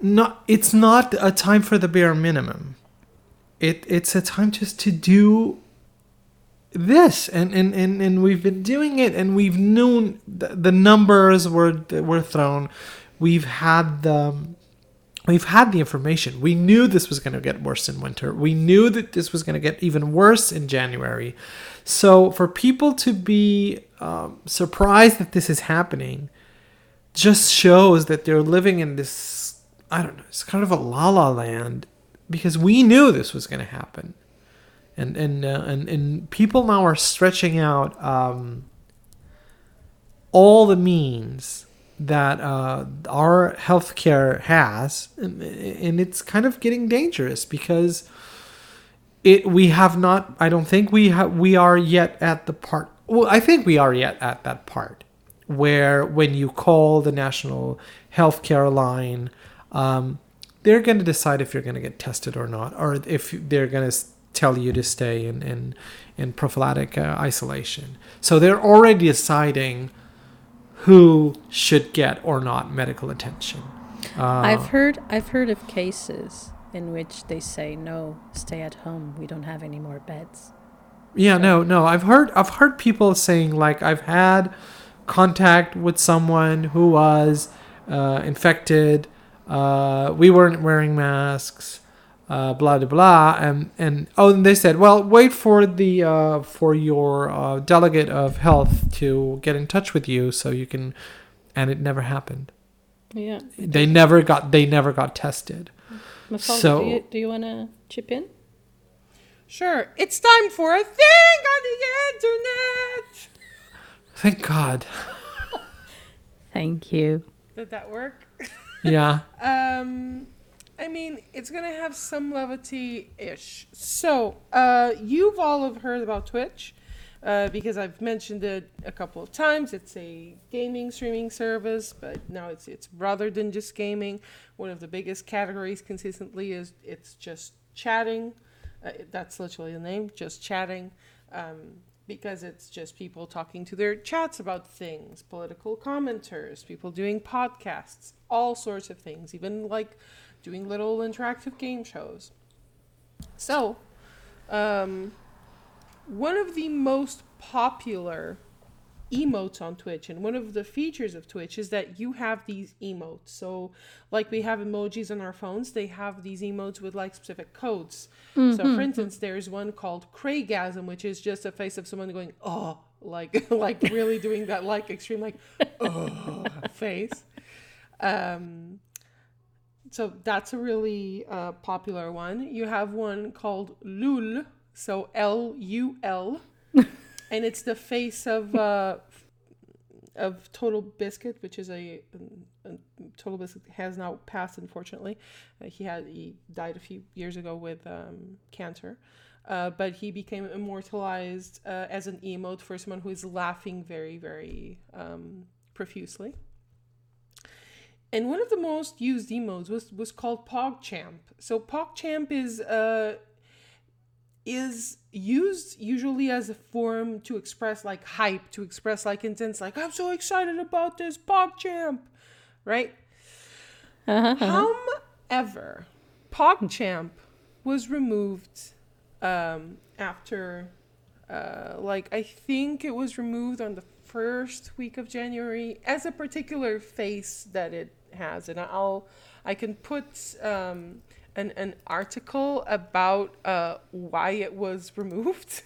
not it's not a time for the bare minimum. It it's a time just to do this and and, and, and we've been doing it and we've known the, the numbers were were thrown. We've had the we've had the information. We knew this was going to get worse in winter. We knew that this was going to get even worse in january. So for people to be um, surprised that this is happening just shows that they're living in this i don't know it's kind of a la la land because we knew this was going to happen and and uh, and and people now are stretching out um, all the means that uh, our healthcare has, and, and it's kind of getting dangerous because it we have not. I don't think we have we are yet at the part. Well, I think we are yet at that part where when you call the national healthcare line. Um, they're going to decide if you're going to get tested or not, or if they're going to tell you to stay in in, in prophylactic uh, isolation. So they're already deciding who should get or not medical attention. Uh, I've heard I've heard of cases in which they say no, stay at home. We don't have any more beds. yeah, no, no. I've heard I've heard people saying like I've had contact with someone who was uh, infected. Uh, we weren't wearing masks. Uh, blah blah blah, and and oh, and they said, well, wait for the uh, for your uh, delegate of health to get in touch with you so you can, and it never happened. Yeah. They never got they never got tested. Mafalda, So- do you, do you want to chip in? Sure, it's time for a thing on the internet. Thank God. Thank you. Did that work? Yeah. Um, I mean, it's gonna have some levity ish. So, uh, you've all have heard about Twitch, uh, because I've mentioned it a couple of times. It's a gaming streaming service, but now it's it's rather than just gaming. One of the biggest categories consistently is it's just chatting. Uh, that's literally the name, just chatting. Um, because it's just people talking to their chats about things, political commenters, people doing podcasts, all sorts of things, even like doing little interactive game shows. So, um, one of the most popular emotes on Twitch, and one of the features of Twitch is that you have these emotes. So, like we have emojis on our phones, they have these emotes with like specific codes. So, for instance, there's one called Kreygasm, which is just a face of someone going, oh, like like really doing that like extreme like oh face. Um, so that's a really uh, popular one. You have one called Lul, so L U L, and it's the face of uh, of Total Biscuit, which is a, a, a Total Biscuit has now passed. Unfortunately, uh, he had he died a few years ago with um, cancer. Uh, but he became immortalized uh, as an emote for someone who is laughing very, very um, profusely. And one of the most used emotes was, was called PogChamp. So PogChamp is uh, is used usually as a form to express like hype, to express like intense, like I'm so excited about this PogChamp, right? However, PogChamp was removed um, after, uh, like I think it was removed on the first week of January as a particular face that it has, and I'll I can put um, an an article about uh, why it was removed.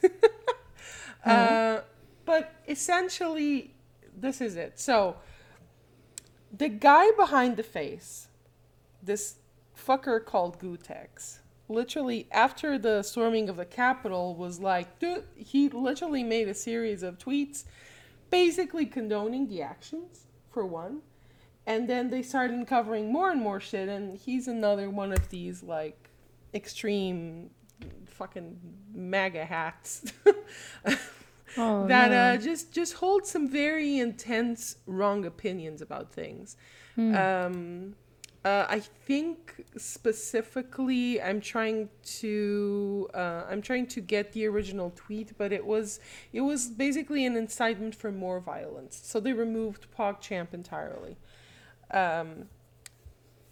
uh, but essentially, this is it. So the guy behind the face, this fucker called Gootecks, literally after the storming of the Capitol was like, dude, he literally made a series of tweets basically condoning the actions, for one. And then they started uncovering more and more shit, and he's another one of these like extreme fucking MAGA hats Oh, that no. uh, just just hold some very intense wrong opinions about things. Um, uh, I think specifically, I'm trying to uh, I'm trying to get the original tweet, but it was it was basically an incitement for more violence. So they removed PogChamp entirely. Um,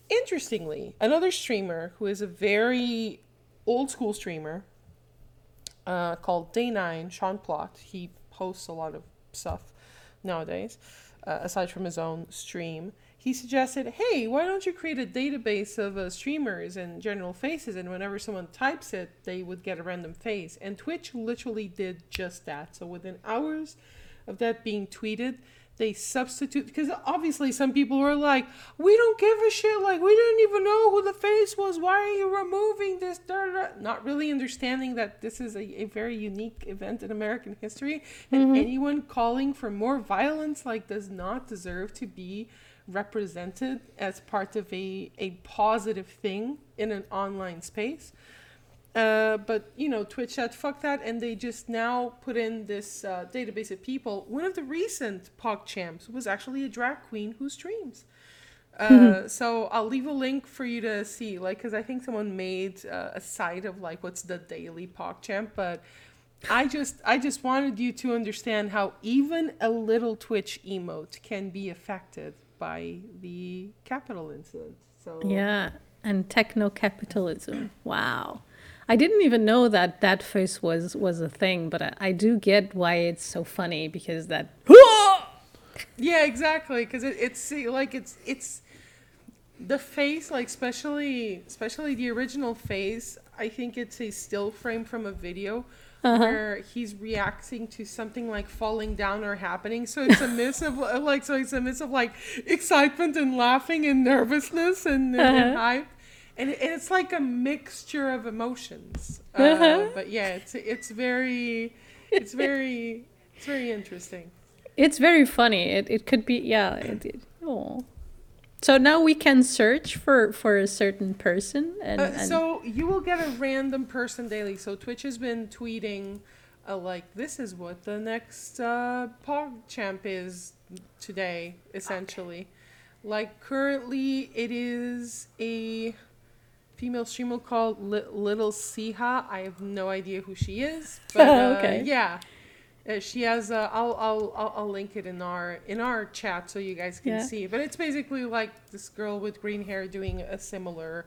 interestingly, another streamer who is a very old school streamer uh, called Day9, Sean Plott. He posts a lot of stuff nowadays, uh, aside from his own stream. He suggested, hey, why don't you create a database of uh, streamers and general faces, and whenever someone types it, they would get a random face. And Twitch literally did just that. So within hours of that being tweeted, they substitute because obviously some people were like, "We don't give a shit. Like we didn't even know who the face was. Why are you removing this?" Da, da, da." Not really understanding that this is a, a very unique event in American history, and mm-hmm. anyone calling for more violence like does not deserve to be represented as part of a a positive thing in an online space. Uh, but you know, Twitch said fuck that, and they just now put in this uh, database of people. One of the recent PogChamps was actually a drag queen who streams. Uh, so I'll leave a link for you to see, like, because I think someone made uh, a site of like what's the daily PogChamp, but I just I just wanted you to understand how even a little Twitch emote can be affected by the Capitol incident. So Yeah, and techno capitalism. Wow. I didn't even know that that face was was a thing, but I, I do get why it's so funny because that Yeah, exactly. Because it, it's like it's it's the face, like especially especially the original face. I think it's a still frame from a video uh-huh. where he's reacting to something like falling down or happening. So it's a mix of like so it's a mix of like excitement and laughing and nervousness and, uh-huh. and hype. And, and it's like a mixture of emotions, uh, but yeah, it's it's very, it's very, it's very interesting. it's very funny. It it could be yeah. It, it, oh. So now we can search for for a certain person and, Uh, and so you will get a random person daily. So Twitch has been tweeting, uh, like this is what the next uh, PogChamp is today, essentially. Like currently, it is a female streamer called Li- Little Siha. I have no idea who she is, but uh, Okay. yeah. Uh, she has. Uh, I'll, I'll I'll I'll link it in our in our chat so you guys can Yeah. see. But it's basically like this girl with green hair doing a similar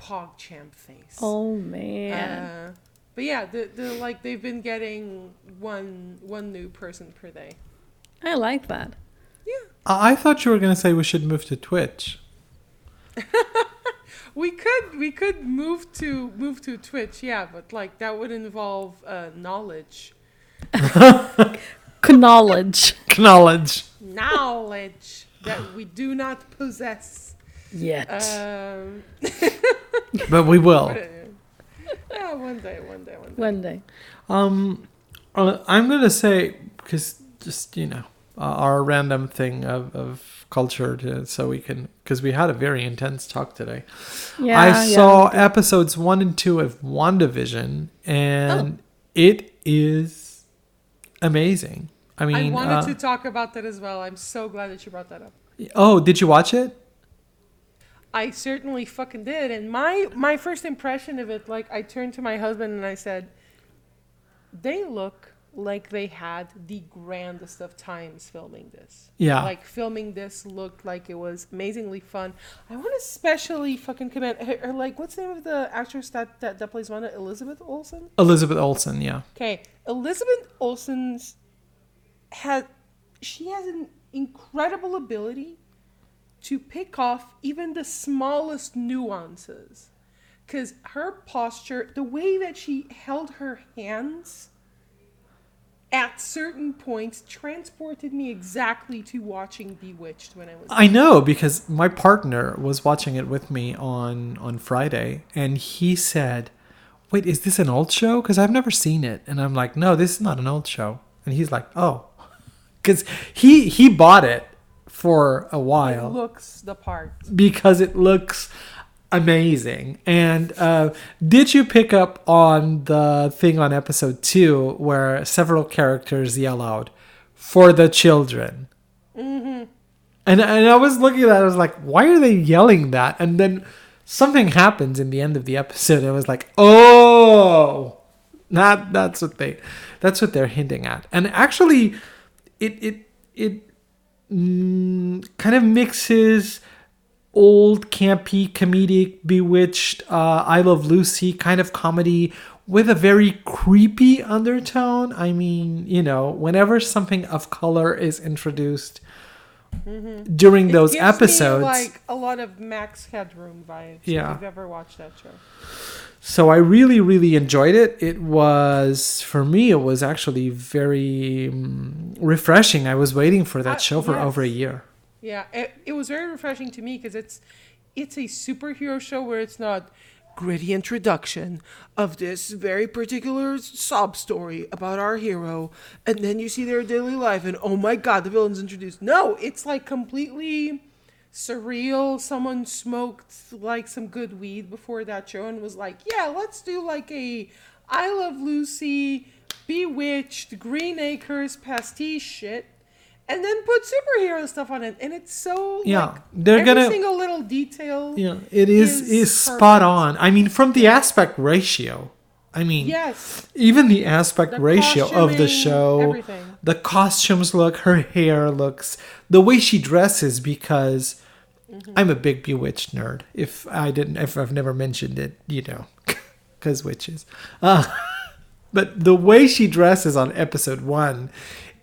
PogChamp face. oh man. Uh, but yeah, the, the like they've been getting one one new person per day. I like that. I I thought you were going to say we should move to Twitch. We could we could move to move to Twitch, yeah, but like that would involve uh, knowledge, Knowledge. Knowledge. knowledge that we do not possess. Yet. Um, But we will. but, uh, yeah, one day, one day, one day. One day. Um, uh, I'm gonna say because just you know uh, our random thing of, of culture, to, so we can because we had a very intense talk today. Yeah. I yeah. saw episodes one and two of WandaVision, and it is amazing. I mean, I wanted uh, to talk about that as well. I'm so glad that you brought that up. oh, did you watch it? I certainly fucking did. And my my first impression of it, like I turned to my husband and I said, they look like they had the grandest of times filming this. Yeah. Like filming this looked like it was amazingly fun. I want to especially fucking commend her, like what's the name of the actress that that, that plays Wanda? Elizabeth Olsen. Elizabeth Olsen, yeah. Okay, Elizabeth Olsen's has she has an incredible ability to pick off even the smallest nuances. Cause her posture, the way that she held her hands at certain points transported me exactly to watching Bewitched when I was I know because my partner was watching it with me on on Friday, and he said, "Wait, is this an old show? Because I've never seen it." And I'm like, "No, this is not an old show." And he's like, "Oh," because he he bought it for a while. it looks the part. because it looks amazing. And uh, did you pick up on the thing on episode two where several characters yell out for the children? Mm-hmm. And and I was looking at that, I was like, why are they yelling that? And then something happens in the end of the episode. I was like, oh, that that's what they that's what they're hinting at. And actually, it it it mm, kind of mixes old campy comedic bewitched uh, i love lucy kind of comedy with a very creepy undertone i mean you know whenever something of color is introduced during those It gives episodes like a lot of Max Headroom vibes. Yeah. If you've ever watched that show. So I really, really enjoyed it. It was for me. It was actually very mm, refreshing. I was waiting for that Uh, show for over a year. Yeah, it, it was very refreshing to me because it's it's a superhero show where it's not gritty introduction of this very particular sob story about our hero, and then you see their daily life, and oh my god, the villain's introduced. No, it's like completely surreal. Someone smoked like some good weed before that show and was like, "Yeah, let's do like a I Love Lucy, Bewitched, Green Acres pastiche shit." And then put superhero stuff on it, and it's so Yeah, like, they're every gonna- single little detail. Yeah, it is is is spot on. I mean, from the aspect ratio. I mean, Yes, even the aspect The ratio of the show, everything. the costumes look, her hair looks, the way she dresses. Because Mm-hmm. I'm a big Bewitched nerd. If I didn't, if I've never mentioned it, you know, because witches. Uh, but the way she dresses on episode one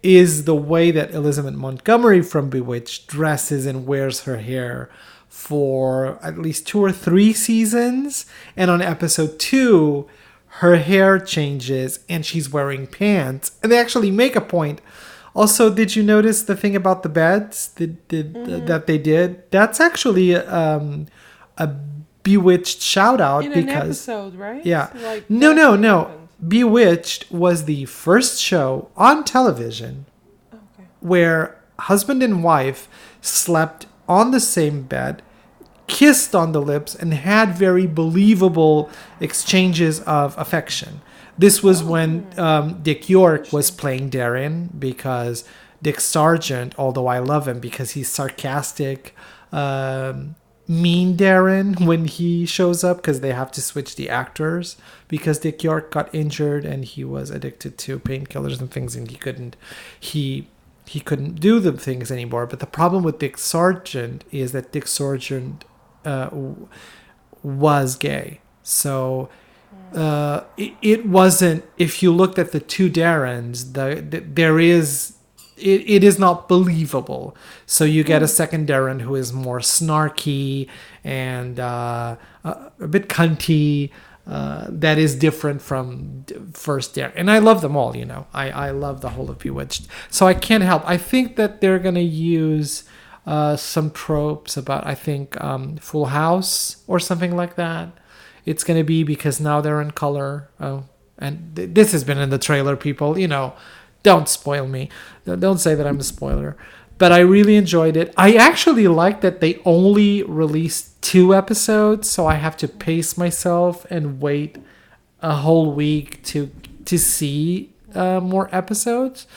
is the way that Elizabeth Montgomery from Bewitched dresses and wears her hair for at least two or three seasons. And on episode two, her hair changes and she's wearing pants. And they actually make a point. Also, did you notice the thing about the beds that, did, Mm-hmm. that they did? That's actually um, a Bewitched shout out in an because episode, right? yeah. Like, no, no, no. happened. Bewitched was the first show on television Okay. where husband and wife slept on the same bed, kissed on the lips, and had very believable exchanges of affection. This was when um, Dick York was playing Darrin because Dick Sargent, although I love him because he's sarcastic, um, mean Darrin when he shows up because they have to switch the actors because Dick York got injured and he was addicted to painkillers and things and he couldn't he he couldn't do the things anymore. But the problem with Dick Sargent is that Dick Sargent uh, was gay, so uh, it, it wasn't. If you looked at the two Darrins, the, the there is it, it is not believable. So you get a second Darrin who is more snarky and uh, a, a bit cunty. Uh, that is different from first Darrin, and I love them all. You know, I I love the whole of Bewitched. So I can't help. I think that they're gonna use uh, some tropes about I think um, Full House or something like that. It's gonna be because now they're in color. Oh, and th- this has been in the trailer. People, you know, don't spoil me. Don't say that I'm a spoiler. But I really enjoyed it. I actually like that they only released two episodes, so I have to pace myself and wait a whole week to to see uh, more episodes.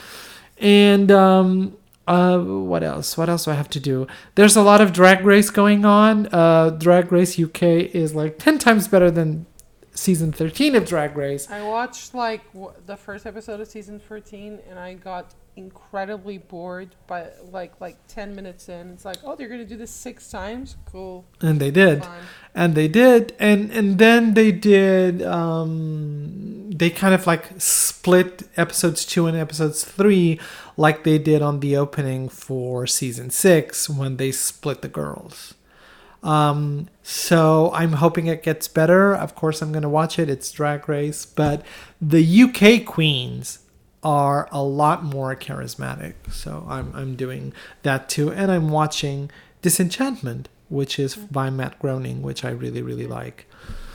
And um, uh, what else? What else do I have to do? There's a lot of Drag Race going on. Uh, Drag Race UK is like ten times better than season 13 of Drag Race. I watched like w- the first episode of season 14 and I got incredibly bored by like like 10 minutes in. It's like, oh, they're going to do this six times? Cool. And they did. Fine. and they did and and then they did um they kind of like split episodes two and episodes three like they did on the opening for season six when they split the girls um so i'm hoping it gets better of course i'm gonna watch it it's drag race but the uk queens are a lot more charismatic. So i'm i'm doing that too. And i'm watching disenchantment which is by matt groening which i really really like.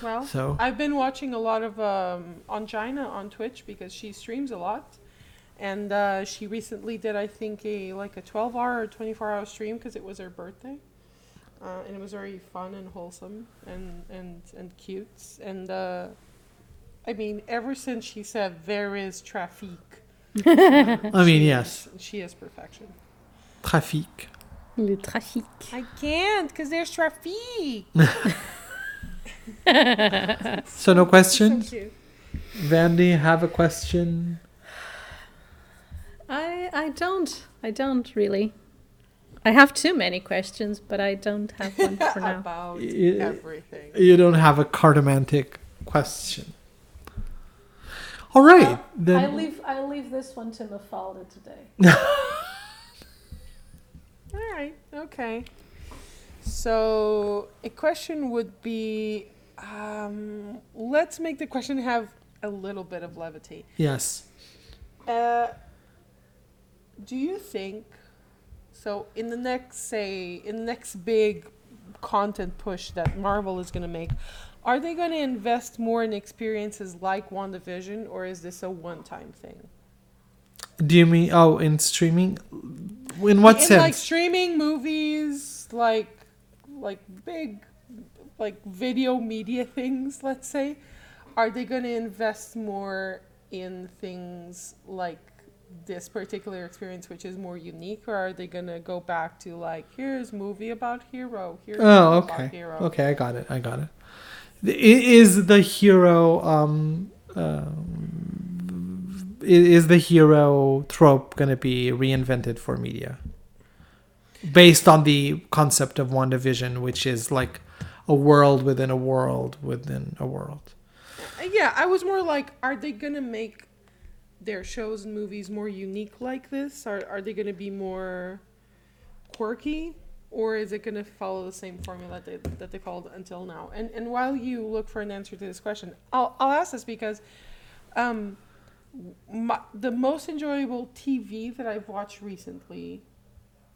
Well, So- I've been watching a lot of um, on China on Twitch because she streams a lot, and uh, she recently did I think a like a 12 hour or 24 hour stream because it was her birthday. uh, and it was very fun and wholesome and and and cute. And uh, I mean, ever since she said there is traffic, I mean, yes, she is perfection. trafic. Le trafic. I can't because there's traffic. So no questions. cute. Vandy, have a question? I I don't. I don't really. I have too many questions, but I don't have one for now. About Y- everything. You don't have a cartomantic question. All right, then. leave I leave this one to Mafalda today. All right. Okay. So a question would be, um, let's make the question have a little bit of levity. yes. Uh, do you think so? In the next, say, in the next big content push that Marvel is going to make, are they going to invest more in experiences like WandaVision, or is this a one-time thing? Do you mean oh in streaming? In what in sense? like streaming movies, like like big, like video media things. Let's say, are they going to invest more in things like this particular experience, which is more unique, or are they going to go back to like here's movie about hero, here's oh, movie okay. about hero? Okay, I got it. I got it. Is the hero um, i- is the hero trope going to be reinvented for media? Based on the concept of WandaVision, which is like a world within a world within a world. Uh, Yeah, I was more like, are they gonna make their shows and movies more unique like this? Are are they gonna be more quirky, or is it gonna follow the same formula that they, that they followed until now? And and while you look for an answer to this question, I'll I'll ask this because, um, my, the most enjoyable TV that I've watched recently,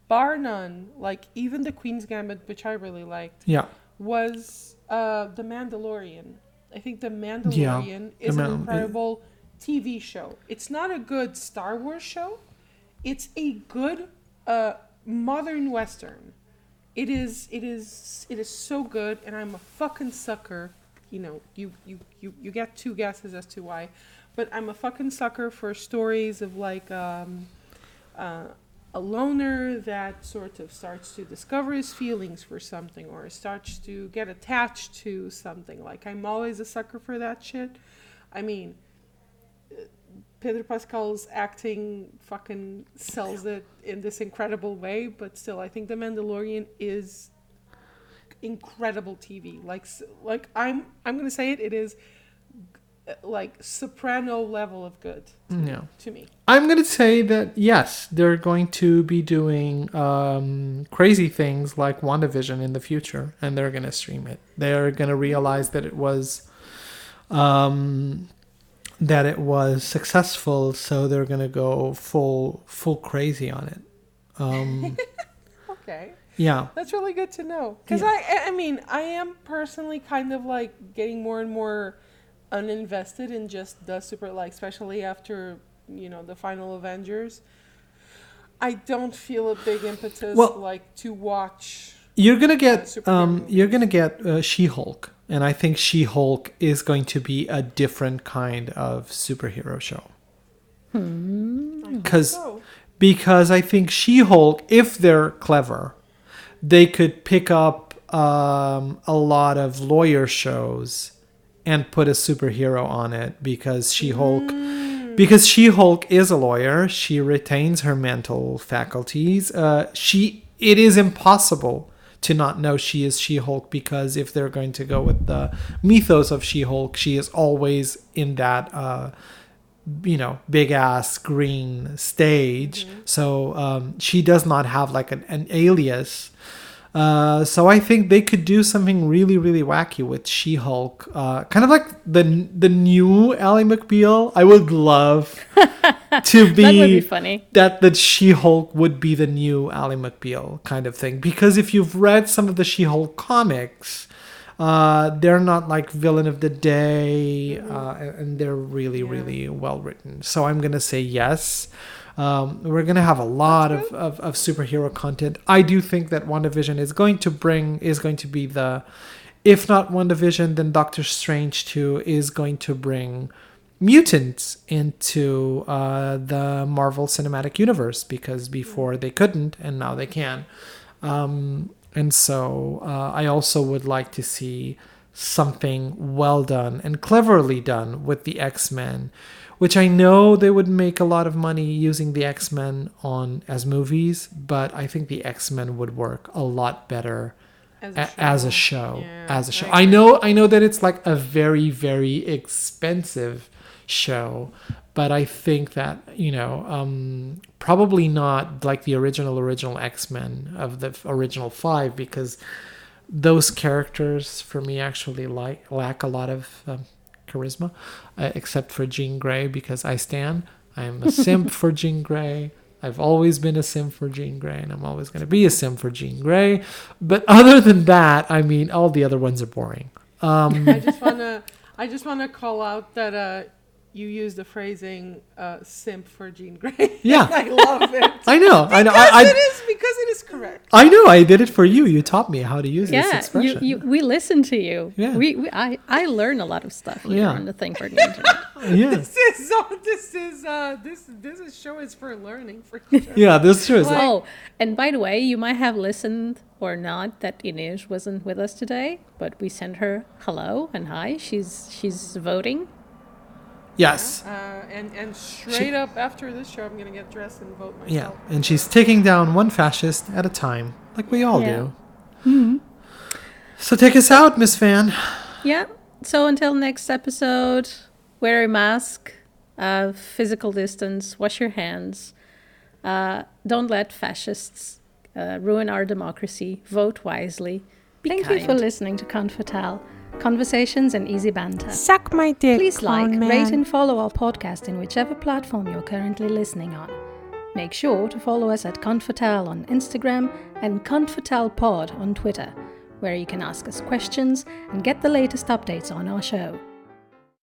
bar none, like even the Queen's Gambit, which I really liked Yeah. was uh, The Mandalorian. I think The Mandalorian The is Man- an incredible TV show. It's not a good Star Wars show. It's a good uh, modern western. It is it is it is so good and I'm a fucking sucker. You know, you you you, you get two guesses as to why. But I'm a fucking sucker for stories of like um, uh, a loner that sort of starts to discover his feelings for something or starts to get attached to something. Like I'm always a sucker for that shit. I mean, Pedro Pascal's acting fucking sells it in this incredible way, but still, I think The Mandalorian is incredible TV. Like, like I'm, I'm gonna say it. It is uh, like soprano level of good Yeah. to me. I'm gonna say that yes, they're going to be doing um, crazy things like WandaVision in the future, and they're gonna stream it. They're gonna realize that it was, um, that it was successful, so they're gonna go full full crazy on it. Um, Okay. yeah, That's really good to know. Because Yeah. I, I mean, I am personally kind of like getting more and more uninvested in just the super, like, especially after, you know, the final Avengers. I don't feel a big impetus, Well- like, to watch. you're gonna get um, you're gonna get uh, She-Hulk, and I think She-Hulk is going to be a different kind of superhero show. Because So, because I think She Hulk, if they're clever, they could pick up um, a lot of lawyer shows and put a superhero on it because She Hulk. Because She Hulk is a lawyer, she retains her mental faculties. Uh, she it is impossible to not know she is She Hulk because if they're going to go with the mythos of She Hulk, she is always in that uh, you know big ass green stage. So um, she does not have like an, an alias uh, so I think they could do something really, really wacky with She-Hulk, uh, kind of like the the new Ally McBeal. I would love to be, That would be funny. that the She-Hulk would be the new Ally McBeal kind of thing. Because if you've read some of the She-Hulk comics, uh, they're not like villain of the day, uh, and and they're really, Yeah. really well written. So I'm gonna say yes. Um, we're gonna have a lot of, of, of superhero content. I do think that WandaVision is going to bring is going to be the if not WandaVision, then Doctor Strange 2 is going to bring mutants into uh, the Marvel Cinematic Universe because before they couldn't and now they can. Um, and so uh, I also would like to see something well done and cleverly done with the X Men, which I know they would make a lot of money using the X Men on as movies, but I think the X Men would work a lot better a- as a show. Yeah, as a show. I i know i know that it's like a very very expensive show but i think that you know um probably not like the original original x-men of the original five because those characters for me actually like lack a lot of um, charisma uh, except for jean grey because i stand i'm a simp for jean grey I've always been a sim for Jean Grey, and I'm always going to be a sim for Jean Grey. But other than that, I mean, all the other ones are boring. Um, I just wanna I just wanna call out that uh you use the phrasing uh simp for Jean Grey. Yeah. I love it. I know, I know, Because I, it I, is because it is correct. I know. I did it for you. You taught me how to use this Yeah, you, expression. you, we listen to you. Yeah. We, we I, I learn a lot of stuff here Yeah. on the thing for the internet. yes. This is uh, this is uh this this is show is for learning for sure. Yeah, this show is. oh, and by the way, you might have listened or not that Inez wasn't with us today, but we sent her hello and hi. She's she's voting. Yes. Uh, and and straight up after this show, I'm gonna get dressed and vote Yeah, and she's taking down one fascist at a time, like we all Yeah. do. So take us out, Miss Van. Yeah. So until next episode, wear a mask, uh, physical distance, wash your hands. Uh, don't let fascists uh, ruin our democracy. Vote wisely. Be Thank kind. you for listening to Cunt Fatale, conversations and easy banter. Suck my dick. Please like, man. rate, and follow our podcast in whichever platform you're currently listening on. Make sure to follow us at Cunt Fatale on Instagram and ConfortalPod on Twitter, where you can ask us questions and get the latest updates on our show.